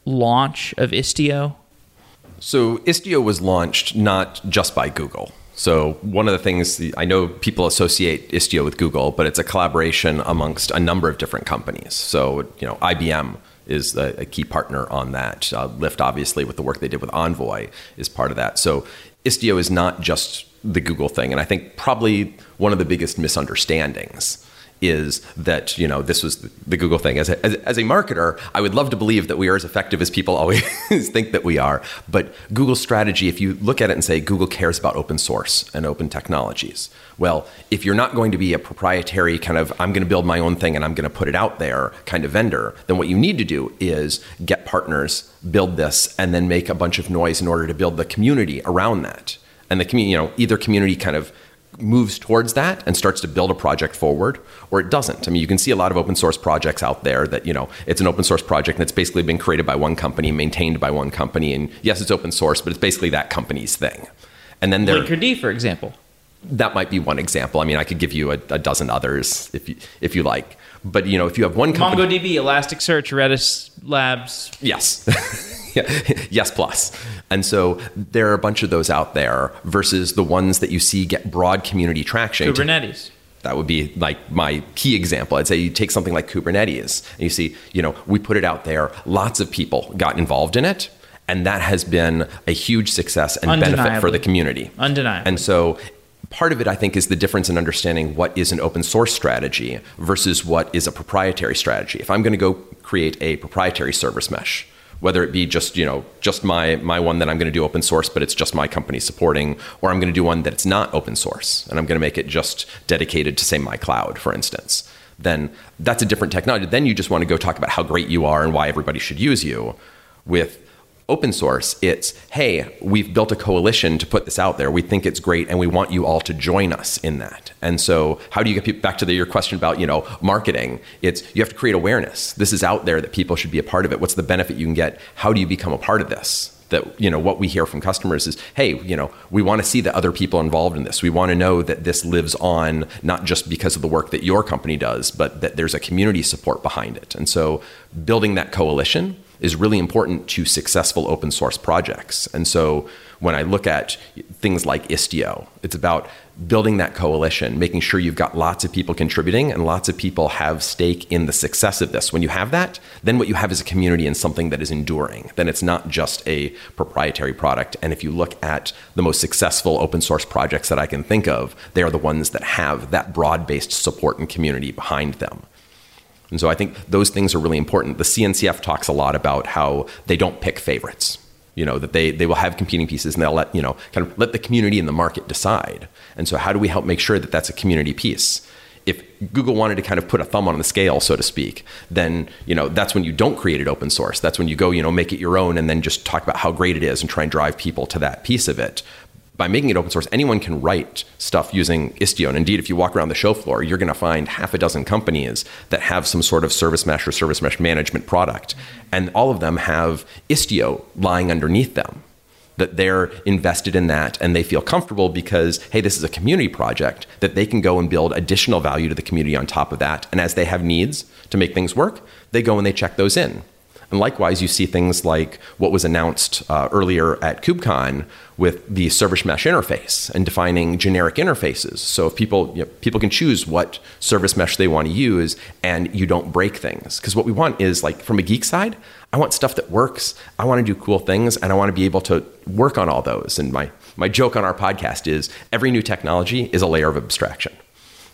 launch of Istio? So Istio was launched not just by Google. So one of the things I know people associate Istio with Google, but it's a collaboration amongst a number of different companies. So you know, IBM is a, a key partner on that. Uh, Lyft, obviously, with the work they did with Envoy, is part of that. So Istio is not just the Google thing, and I think probably one of the biggest misunderstandings is that you know this was the Google thing. As a, as, a marketer, I would love to believe that we are as effective as people always think that we are. But Google's strategy, if you look at it and say Google cares about open source and open technologies, well, if you're not going to be a proprietary kind of I'm going to build my own thing and I'm going to put it out there kind of vendor, then what you need to do is get partners, build this, and then make a bunch of noise in order to build the community around that. And the community, you know, either community kind of moves towards that and starts to build a project forward or it doesn't. I mean, you can see a lot of open source projects out there that, you know, it's an open source project and it's basically been created by one company, maintained by one company. And yes, it's open source, but it's basically that company's thing. And then there. Linkerd, for example. That might be one example. I mean, I could give you a, a dozen others if you, if you like. But, you know, if you have one company. MongoDB, Elasticsearch, Redis Labs. Yes. yes plus and so there are a bunch of those out there versus the ones that you see get broad community traction kubernetes That would be like my key example. I'd say you take something like Kubernetes and you see, you know, we put it out there, lots of people got involved in it, and that has been a huge success and benefit for the community. Undeniably. And so part of it, I think, is the difference in understanding what is an open source strategy versus what is a proprietary strategy. If I'm going to go create a proprietary service mesh, whether it be just you know just my my one that I'm going to do open source, but it's just my company supporting, or I'm going to do one that it's not open source and I'm going to make it just dedicated to say my cloud, for instance. Then that's a different technology. Then you just want to go talk about how great you are and why everybody should use you. With open source, it's hey, we've built a coalition to put this out there. We think it's great, and we want you all to join us in that. And so, how do you get people back to the, your question about you know marketing? It's you have to create awareness. This is out there that people should be a part of it. What's the benefit you can get? How do you become a part of this? That you know what we hear from customers is, hey, you know, we want to see that other people involved in this. We want to know that this lives on not just because of the work that your company does, but that there's a community support behind it. And so, building that coalition is really important to successful open source projects. And so when I look at things like Istio, it's about building that coalition, making sure you've got lots of people contributing and lots of people have stake in the success of this. When you have that, then what you have is a community and something that is enduring. Then it's not just a proprietary product. And if you look at the most successful open source projects that I can think of, they are the ones that have that broad based support and community behind them. And so I think those things are really important. The CNCF talks a lot about how they don't pick favorites. You know, that they, they will have competing pieces and they'll let, you know, kind of let the community and the market decide. And so how do we help make sure that that's a community piece? If Google wanted to kind of put a thumb on the scale, so to speak, then you know that's when you don't create it open source. That's when you go, you know, make it your own, and then just talk about how great it is and try and drive people to that piece of it by making it open source, anyone can write stuff using Istio. And indeed, if you walk around the show floor, you're going to find half a dozen companies that have some sort of service mesh or service mesh management product. And all of them have Istio lying underneath them. That they're invested in that and they feel comfortable because, hey, this is a community project that they can go and build additional value to the community on top of that. And as they have needs to make things work, they go and they check those in. And likewise, you see things like what was announced uh, earlier at KubeCon with the service mesh interface and defining generic interfaces. So if people you know, people can choose what service mesh they want to use, and you don't break things. Because what we want is like from a geek side, I want stuff that works. I want to do cool things, and I want to be able to work on all those. And my my joke on our podcast is every new technology is a layer of abstraction.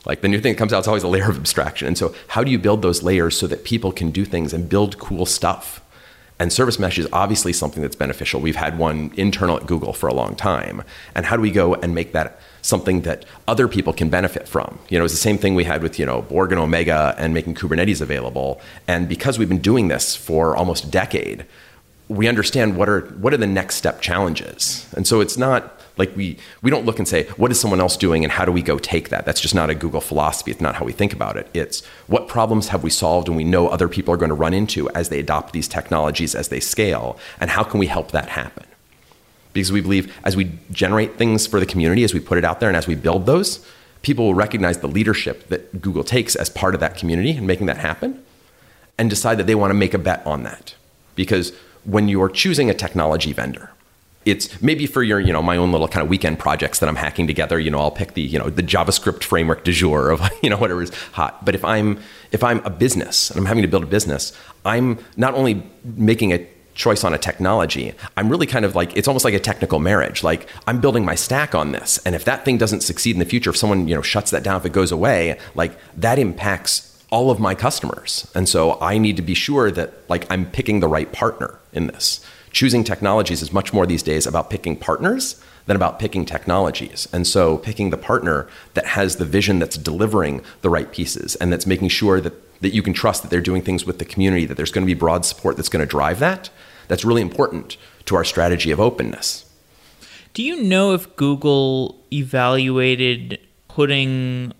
Like the new thing that comes out is always a layer of abstraction. And so, how do you build those layers so that people can do things and build cool stuff? And service mesh is obviously something that's beneficial. We've had one internal at Google for a long time. And how do we go and make that something that other people can benefit from? You know, it's the same thing we had with, you know, Borg and Omega and making Kubernetes available. And because we've been doing this for almost a decade, we understand what are what are the next step challenges. And so it's not like we we don't look and say, what is someone else doing and how do we go take that? That's just not a Google philosophy. It's not how we think about it. It's what problems have we solved and we know other people are going to run into as they adopt these technologies as they scale, and how can we help that happen? Because we believe as we generate things for the community, as we put it out there and as we build those, people will recognize the leadership that Google takes as part of that community and making that happen and decide that they want to make a bet on that. Because when you're choosing a technology vendor, it's maybe for your you know my own little kind of weekend projects that I'm hacking together. You know, I'll pick the you know the JavaScript framework du jour of you know whatever is hot. But if I'm if I'm a business and I'm having to build a business, I'm not only making a choice on a technology, I'm really kind of like it's almost like a technical marriage. Like I'm building my stack on this, and if that thing doesn't succeed in the future, if someone you know shuts that down, if it goes away, like that impacts all of my customers. And so I need to be sure that like I'm picking the right partner in this choosing technologies is much more these days about picking partners than about picking technologies. And so picking the partner that has the vision that's delivering the right pieces and that's making sure that, that you can trust that they're doing things with the community, that there's going to be broad support that's going to drive that, that's really important to our strategy of openness. Do you know if Google evaluated putting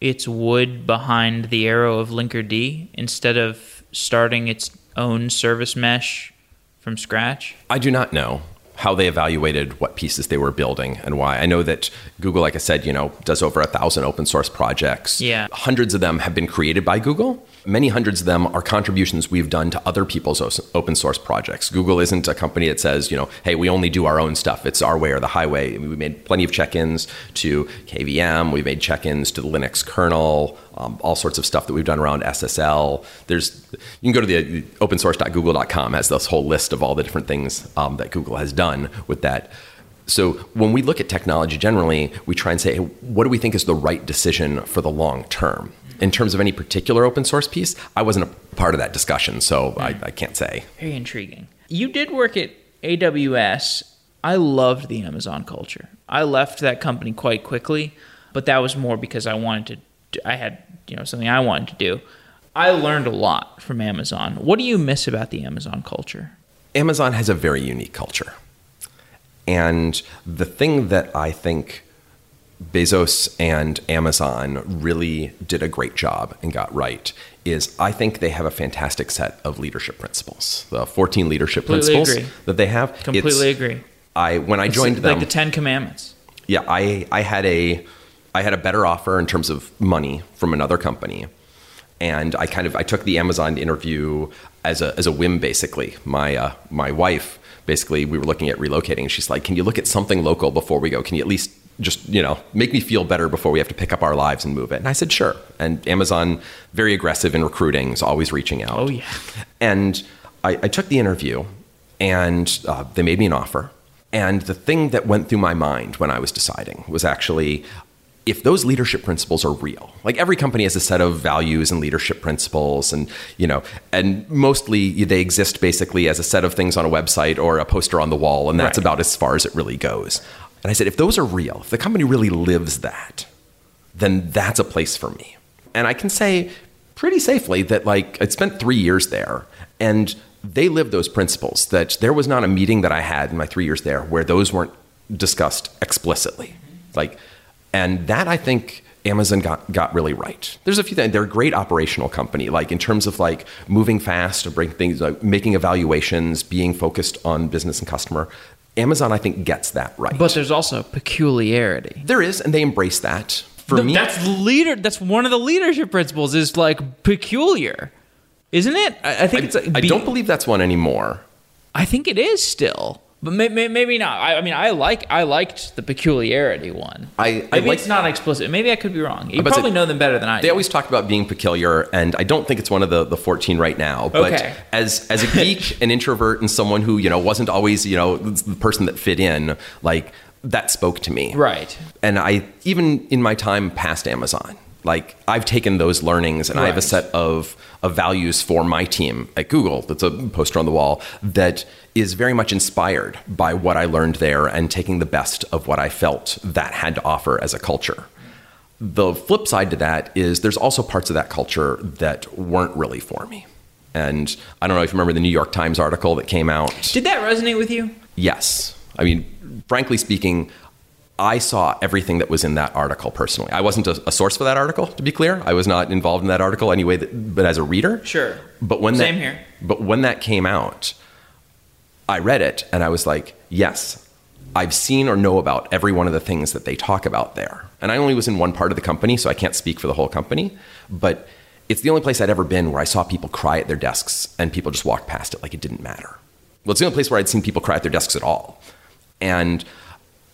its wood behind the arrow of Linkerd instead of starting its own service mesh from scratch? I do not know. how they evaluated what pieces they were building and why. I know that Google, like I said, you know, does over a thousand open source projects. Yeah. Hundreds of them have been created by Google. Many hundreds of them are contributions we've done to other people's open source projects. Google isn't a company that says, you know, hey, we only do our own stuff. It's our way or the highway. We made plenty of check-ins to KVM. We've made check-ins to the Linux kernel, um, all sorts of stuff that we've done around SSL. There's you can go to the opensource.google.com has this whole list of all the different things um, that Google has done with that. So when we look at technology generally, we try and say, hey, what do we think is the right decision for the long term? In terms of any particular open source piece, I wasn't a part of that discussion, so mm. I, I can't say. Very intriguing. You did work at AWS. I loved the Amazon culture. I left that company quite quickly, but that was more because I wanted to. I had you know something I wanted to do. I learned a lot from Amazon. What do you miss about the Amazon culture? Amazon has a very unique culture. And the thing that I think Bezos and Amazon really did a great job and got right is I think they have a fantastic set of leadership principles. The 14 leadership Completely principles agree. that they have. Completely agree. I when I joined it's them like the 10 commandments. Yeah, I I had a I had a better offer in terms of money from another company. And I kind of I took the Amazon interview as a as a whim basically. My uh, my wife basically we were looking at relocating and she's like can you look at something local before we go can you at least just you know make me feel better before we have to pick up our lives and move it and i said sure. And amazon very aggressive in recruiting is always reaching out. Oh yeah. And i, I took the interview and uh, they made me an offer. And the thing that went through my mind when i was deciding was actually if those leadership principles are real like every company has a set of values and leadership principles and you know and mostly they exist basically as a set of things on a website or a poster on the wall and that's right. about as far as it really goes and i said if those are real if the company really lives that then that's a place for me and i can say pretty safely that like i spent three years there and they live those principles that there was not a meeting that i had in my three years there where those weren't discussed explicitly like and that I think Amazon got, got really right. There's a few things. They're a great operational company, like in terms of like moving fast to bring things like making evaluations, being focused on business and customer. Amazon, I think, gets that right. But there's also peculiarity. There is, and they embrace that. For no, me, that's leader. That's one of the leadership principles. Is like peculiar, isn't it? I, I think I, it's. Like, I don't believe that's one anymore. I think it is still but may, may, maybe not. I, I, mean, I like I liked the peculiarity one. I, maybe like, it's not explicit. Maybe I could be wrong. You probably say, know them better than I. Do. They do. always talk about being peculiar, and I don't think it's one of the the fourteen right now. But okay. as as a geek, an introvert, and someone who you know wasn't always you know the person that fit in, like that spoke to me. Right. And I even in my time past Amazon, like I've taken those learnings and right. I have a set of of values for my team at Google. That's a poster on the wall that is very much inspired by what I learned there and taking the best of what I felt that had to offer as a culture. The flip side to that is there's also parts of that culture that weren't really for me. And I don't know if you remember the New York Times article that came out. Did that resonate with you? Yes. I mean, frankly speaking, I saw everything that was in that article personally. I wasn't a, a, source for that article, to be clear. I was not involved in that article anyway, that, but as a reader. Sure. But when Same that, here. But when that came out, I read it and I was like, yes, I've seen or know about every one of the things that they talk about there. And I only was in one part of the company, so I can't speak for the whole company. But it's the only place I'd ever been where I saw people cry at their desks and people just walked past it like it didn't matter. Well, it's the only place where I'd seen people cry at their desks at all. And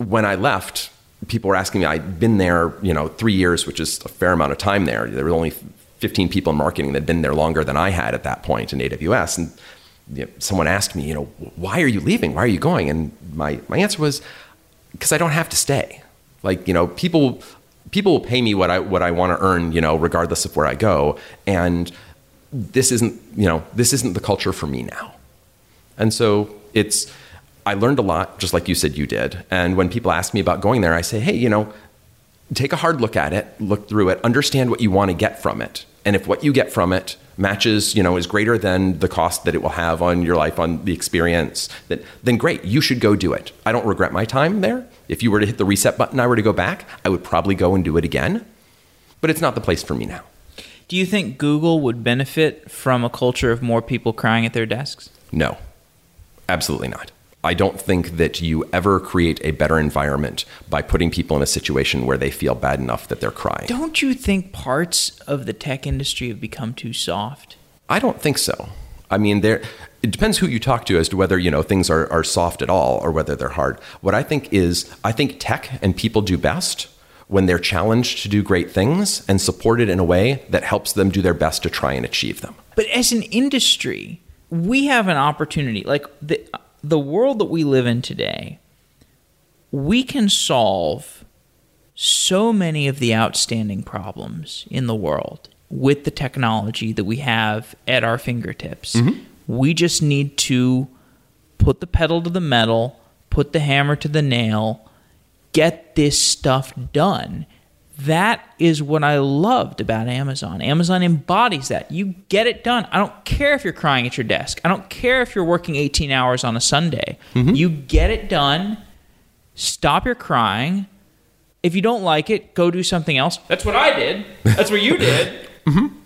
when I left, people were asking me, I'd been there, you know, three years, which is a fair amount of time there. There were only 15 people in marketing that had been there longer than I had at that point in AWS. And you know, someone asked me, you know, why are you leaving? Why are you going? And my, my answer was, because I don't have to stay. Like, you know, people people will pay me what I what I want to earn, you know, regardless of where I go. And this isn't, you know, this isn't the culture for me now. And so it's I learned a lot, just like you said you did. And when people ask me about going there, I say, hey, you know, take a hard look at it, look through it, understand what you want to get from it. And if what you get from it matches, you know, is greater than the cost that it will have on your life, on the experience, then, then great, you should go do it. I don't regret my time there. If you were to hit the reset button, I were to go back, I would probably go and do it again. But it's not the place for me now. Do you think Google would benefit from a culture of more people crying at their desks? No, absolutely not. I don't think that you ever create a better environment by putting people in a situation where they feel bad enough that they're crying. Don't you think parts of the tech industry have become too soft? I don't think so. I mean, there. It depends who you talk to as to whether you know things are, are soft at all or whether they're hard. What I think is, I think tech and people do best when they're challenged to do great things and supported in a way that helps them do their best to try and achieve them. But as an industry, we have an opportunity. Like the the world that we live in today, we can solve so many of the outstanding problems in the world with the technology that we have at our fingertips. Mm-hmm. We just need to put the pedal to the metal, put the hammer to the nail, get this stuff done. That is what I loved about Amazon. Amazon embodies that. You get it done. I don't care if you're crying at your desk. I don't care if you're working 18 hours on a Sunday. Mm-hmm. You get it done. Stop your crying. If you don't like it, go do something else. That's what I did. That's what you did. Mm-hmm.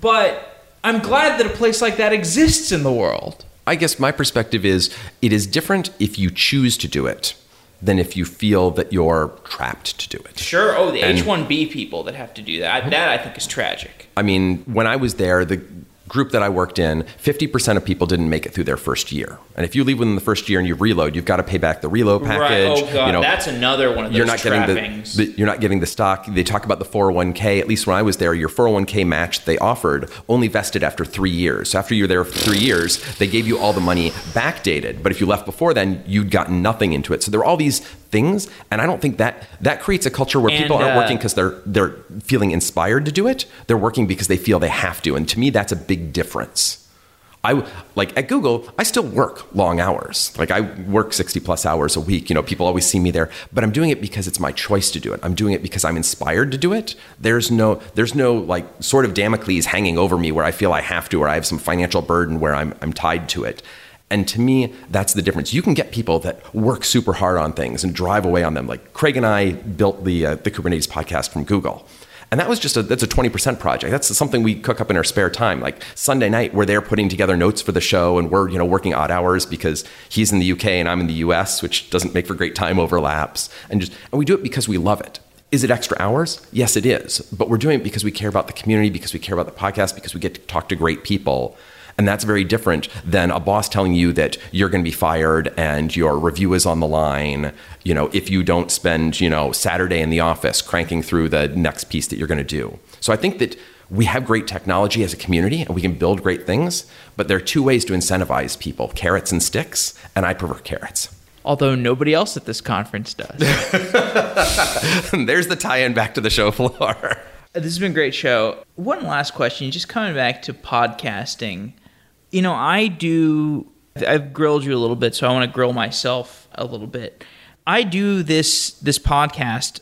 But I'm glad that a place like that exists in the world. I guess my perspective is it is different if you choose to do it than if you feel that you're trapped to do it. Sure. Oh, the H-1B people that have to do that. That I think is tragic. I mean, when I was there, the group that I worked in, 50% of people didn't make it through their first year. And if you leave within the first year and you reload, you've got to pay back the reload package. Right. Oh god, you know, that's another one of those you're not getting the, the you're not getting the stock. They talk about the 401k. At least when I was there, your 401k match they offered only vested after three years. So after you're there for three years, they gave you all the money backdated. But if you left before then, you'd gotten nothing into it. So there were all these things, and I don't think that that creates a culture where people aren't uh, working because they're they're feeling inspired to do it. They're working because they feel they have to. And to me, that's a big difference. I like at Google, I still work long hours. Like I work 60 plus hours a week. You know, people always see me there, but I'm doing it because it's my choice to do it. I'm doing it because I'm inspired to do it. There's no there's no like sort of Damocles hanging over me where I feel I have to or I have some financial burden where I'm I'm tied to it. And to me, that's the difference. You can get people that work super hard on things and drive away on them. Like Craig and I built the uh, the Kubernetes podcast from Google. And that was just a that's a 20% project. That's something we cook up in our spare time. Like Sunday night, we're there putting together notes for the show and we're, you know, working odd hours because he's in the UK and I'm in the US, which doesn't make for great time overlaps. And just and we do it because we love it. Is it extra hours? Yes, it is. But we're doing it because we care about the community, because we care about the podcast, because we get to talk to great people. And that's very different than a boss telling you that you're going to be fired and your review is on the line, you know, if you don't spend, you know, Saturday in the office cranking through the next piece that you're going to do. So I think that we have great technology as a community and we can build great things, but there are two ways to incentivize people, carrots and sticks, and I prefer carrots. Although nobody else at this conference does. There's the tie-in back to the show floor. this has been a great show. One last question, just coming back to podcasting. You know, I do. I've grilled you a little bit, so I want to grill myself a little bit. I do this this podcast,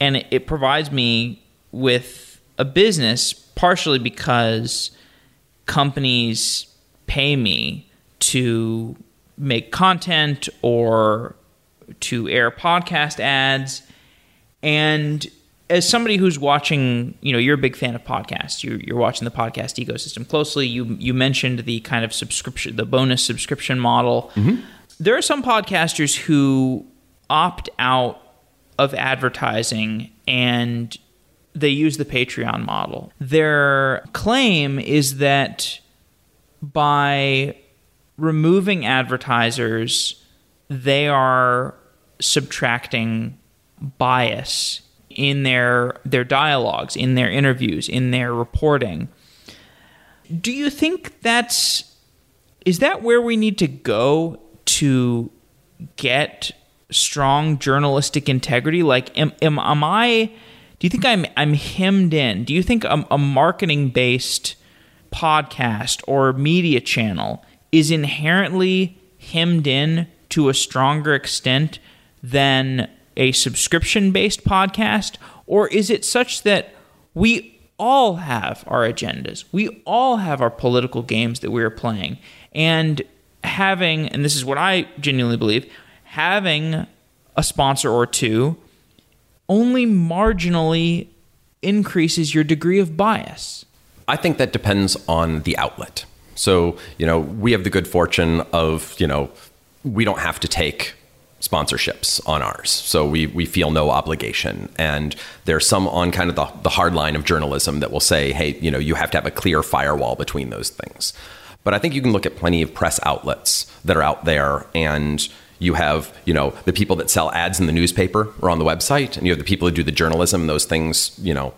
and it, it provides me with a business partially because companies pay me to make content or to air podcast ads and as somebody who's watching, you know, you're a big fan of podcasts. You're, you're watching the podcast ecosystem closely. You you mentioned the kind of subscription, the bonus subscription model. Mm-hmm. There are some podcasters who opt out of advertising and they use the Patreon model. Their claim is that by removing advertisers, they are subtracting bias in their their dialogues, in their interviews, in their reporting. Do you think that's is that where we need to go to get strong journalistic integrity? Like, am am, am I? Do you think I'm I'm hemmed in? Do you think a, a marketing based podcast or media channel is inherently hemmed in to a stronger extent than a subscription based podcast? Or is it such that we all have our agendas? We all have our political games that we're playing. And having, and this is what I genuinely believe, having a sponsor or two only marginally increases your degree of bias. I think that depends on the outlet. So, you know, we have the good fortune of, you know, we don't have to take sponsorships on ours. So we, we feel no obligation. And there's some on kind of the, the hard line of journalism that will say, hey, you know, you have to have a clear firewall between those things. But I think you can look at plenty of press outlets that are out there and you have, you know, the people that sell ads in the newspaper or on the website, and you have the people who do the journalism, those things, you know,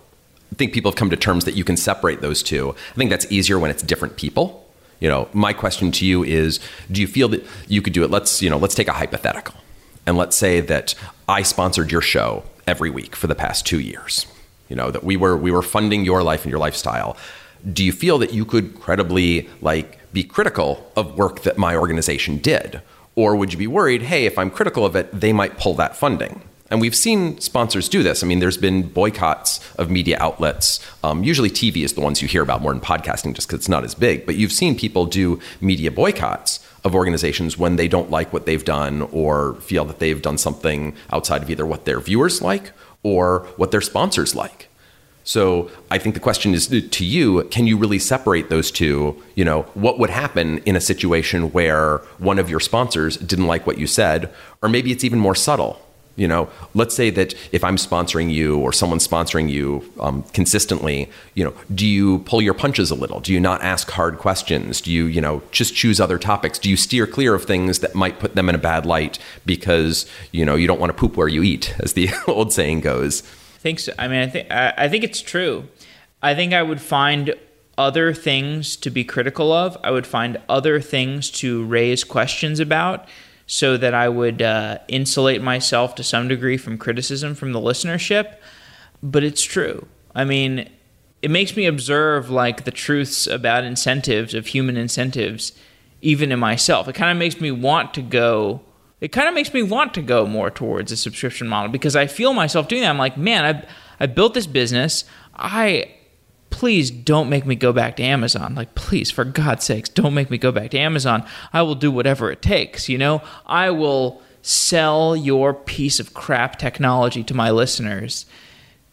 I think people have come to terms that you can separate those two. I think that's easier when it's different people. You know, my question to you is do you feel that you could do it? Let's, you know, let's take a hypothetical and let's say that I sponsored your show every week for the past two years. You know that we were we were funding your life and your lifestyle. Do you feel that you could credibly like be critical of work that my organization did, or would you be worried, hey, if I'm critical of it, they might pull that funding? And we've seen sponsors do this. I mean, there's been boycotts of media outlets. Um, usually, TV is the ones you hear about more than podcasting, just because it's not as big. But you've seen people do media boycotts of organizations when they don't like what they've done or feel that they've done something outside of either what their viewers like or what their sponsors like. So I think the question is to you, can you really separate those two? You know, what would happen in a situation where one of your sponsors didn't like what you said, or maybe it's even more subtle you know let's say that if i'm sponsoring you or someone's sponsoring you um, consistently you know do you pull your punches a little? Do you not ask hard questions? Do you you know just choose other topics? Do you steer clear of things that might put them in a bad light because you know you don't want to poop where you eat as the old saying goes? I think so i mean i think i think it's true. I think i would find other things to be critical of. I would find other things to raise questions about so that I would uh, insulate myself to some degree from criticism from the listenership. But it's true. I mean, it makes me observe like the truths about incentives of human incentives, even in myself. It kind of makes me want to go. It kind of makes me want to go more towards a subscription model because I feel myself doing that. I'm like, man, I I built this business. I please don't make me go back to Amazon. Like, please, for God's sakes, don't make me go back to Amazon. I will do whatever it takes. You know, I will sell your piece of crap technology to my listeners.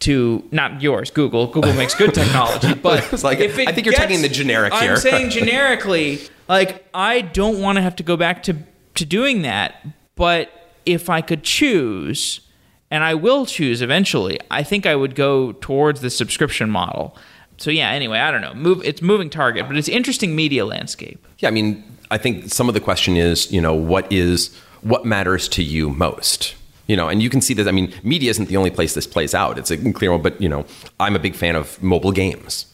To not yours, Google. Google makes good technology, but it's like if I think you're gets, taking the generic here. I'm saying generically, like I don't want to have to go back to to doing that. But if I could choose, and I will choose eventually, I think I would go towards the subscription model so yeah. Anyway, I don't know. Move. It's moving target, but it's interesting media landscape. Yeah, I mean, I think some of the question is, you know, what is what matters to you most? You know, and you can see that. I mean, media isn't the only place this plays out. It's a clear one, but you know, I'm a big fan of mobile games,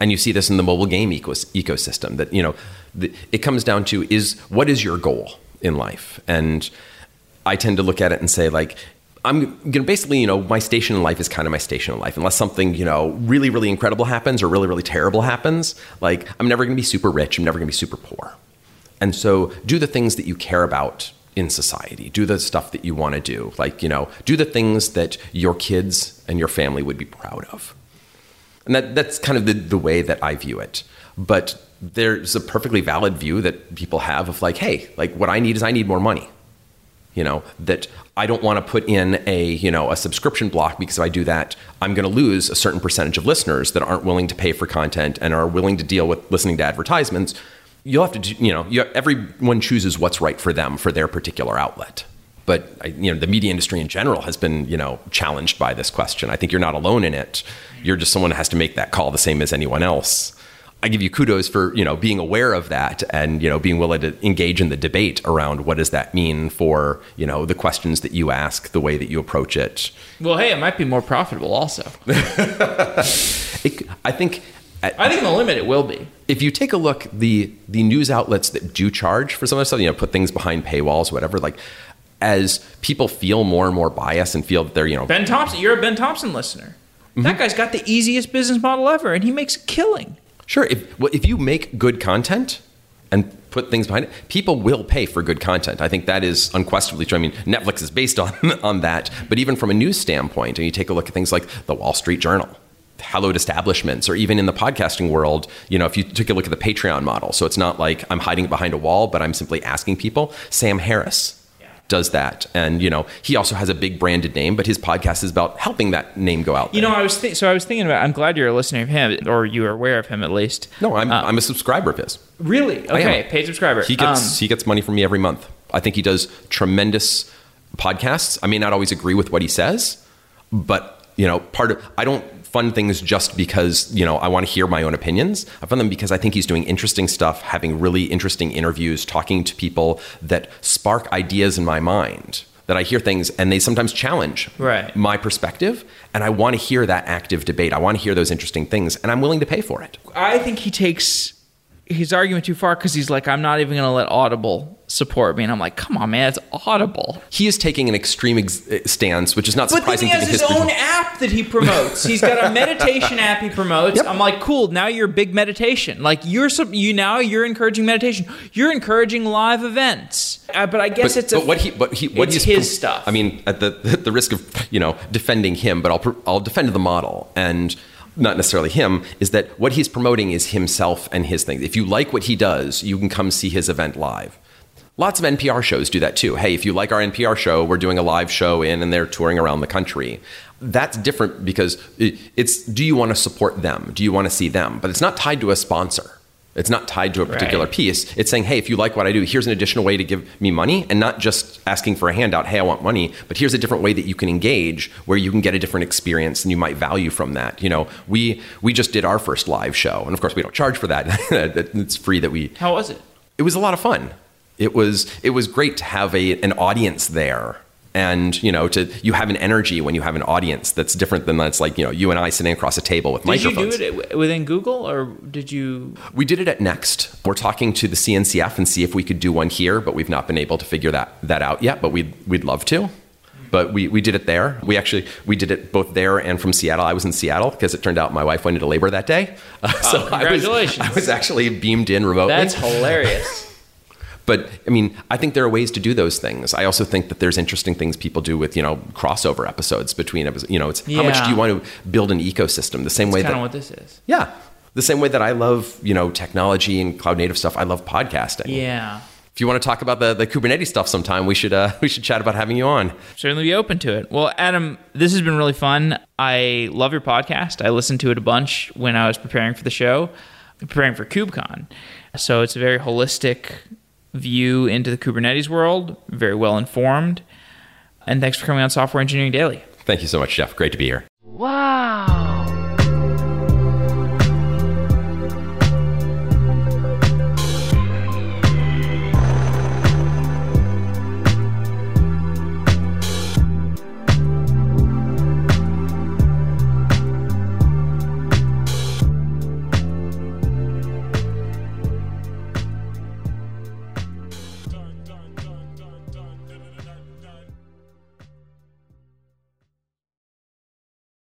and you see this in the mobile game ecos- ecosystem. That you know, the, it comes down to is what is your goal in life, and I tend to look at it and say like I'm gonna basically, you know, my station in life is kind of my station in life. Unless something, you know, really, really incredible happens or really, really terrible happens, like I'm never gonna be super rich. I'm never gonna be super poor. And so, do the things that you care about in society. Do the stuff that you want to do. Like, you know, do the things that your kids and your family would be proud of. And that, that's kind of the, the way that I view it. But there's a perfectly valid view that people have of like, hey, like what I need is I need more money you know that i don't want to put in a you know a subscription block because if i do that i'm going to lose a certain percentage of listeners that aren't willing to pay for content and are willing to deal with listening to advertisements. You'll have to you know you, everyone chooses what's right for them for their particular outlet. But you know the media industry in general has been you know challenged by this question. I think you're not alone in it. You're just someone who has to make that call the same as anyone else I give you kudos for you know being aware of that and you know being willing to engage in the debate around what does that mean for you know the questions that you ask, the way that you approach it. Well, hey, it might be more profitable also. it, I think. I think in the limit it will be. If you take a look, the the news outlets that do charge for some of the stuff, you know, put things behind paywalls, whatever, like as people feel more and more bias and feel that they're, you know, Ben Thompson, you're a Ben Thompson listener. Mm-hmm. That guy's got the easiest business model ever, and he makes a killing. Sure. If well, if you make good content and put things behind it, people will pay for good content. I think that is unquestionably true. I mean, Netflix is based on on that. But even from a news standpoint, and you take a look at things like the Wall Street Journal, hallowed establishments, or even in the podcasting world, you know, if you took a look at the Patreon model, so it's not like I'm hiding behind a wall, but I'm simply asking people. Sam Harris does that. And you know, he also has a big branded name, but his podcast is about helping that name go out. You know, I was th- so I was thinking about. I'm glad you're a listener of him, or you are aware of him at least. No, I'm uh, I'm a subscriber of his. Really? Okay, paid subscriber. He gets um, he gets money from me every month. I think he does tremendous podcasts. I may not always agree with what he says, but you know, part of I don't fund things just because you know I want to hear my own opinions. I fund them because I think he's doing interesting stuff, having really interesting interviews, talking to people that spark ideas in my mind. That I hear things and they sometimes challenge Right. my perspective, and I want to hear that active debate. I want to hear those interesting things, and I'm willing to pay for it. I think he takes his arguing too far because he's like, I'm not even going to let Audible support me, and I'm like, come on, man, it's Audible. He is taking an extreme ex- stance, which is not But surprising he has his history. own app that he promotes. He's got a meditation app he promotes. Yep. I'm like, cool. Now you're big meditation. Like you're some, you now you're encouraging meditation. You're encouraging live events. Uh, but I guess but, it's a, but what he what he what it's he's his stuff. I mean, at the at the risk of you know defending him, but I'll I'll defend the model and not necessarily him. Is that what he's promoting is himself and his thing. If you like what he does, you can come see his event live. Lots of NPR shows do that too. Hey, if you like our NPR show, we're doing a live show in, and they're touring around the country. That's different because it's do you want to support them? Do you want to see them? But it's not tied to a sponsor. It's not tied to a particular Right. piece. It's saying, hey, if you like what I do, here's an additional way to give me money, and not just asking for a handout. Hey, I want money, but here's a different way that you can engage, where you can get a different experience, and you might value from that. You know, we we just did our first live show, and of course, we don't charge for that. it's free that we. how was it? It was a lot of fun. It was it was great to have a an audience there. And you know, to you have an energy when you have an audience that's different than that's like you know you and I sitting across a table with Did you do it within Google or did you? We did it at Next. We're talking to the CNCF and see if we could do one here, but we've not been able to figure that that out yet. But we'd we'd love to. But we, we did it there. We actually we did it both there and from Seattle. I was in Seattle because it turned out my wife went into labor that day. Uh, so I was, congratulations. I was actually beamed in remotely. That's hilarious. But I mean, I think there are ways to do those things. I also think that there's interesting things people do with you know crossover episodes between episodes. You know, it's how much do you want to build an ecosystem? The same way that what this is. yeah, the same way that I love you know technology and cloud native stuff. I love podcasting. Yeah, If you want to talk about the, the Kubernetes stuff sometime, we should uh, we should chat about having you on. certainly be open to it. Well, Adam, this has been really fun. I love your podcast. I listened to it a bunch when I was preparing for the show, preparing for KubeCon. So it's a very holistic view into the Kubernetes world, very well informed. And thanks for coming on Software Engineering Daily. Thank you so much, Jeff. Great to be here. Wow.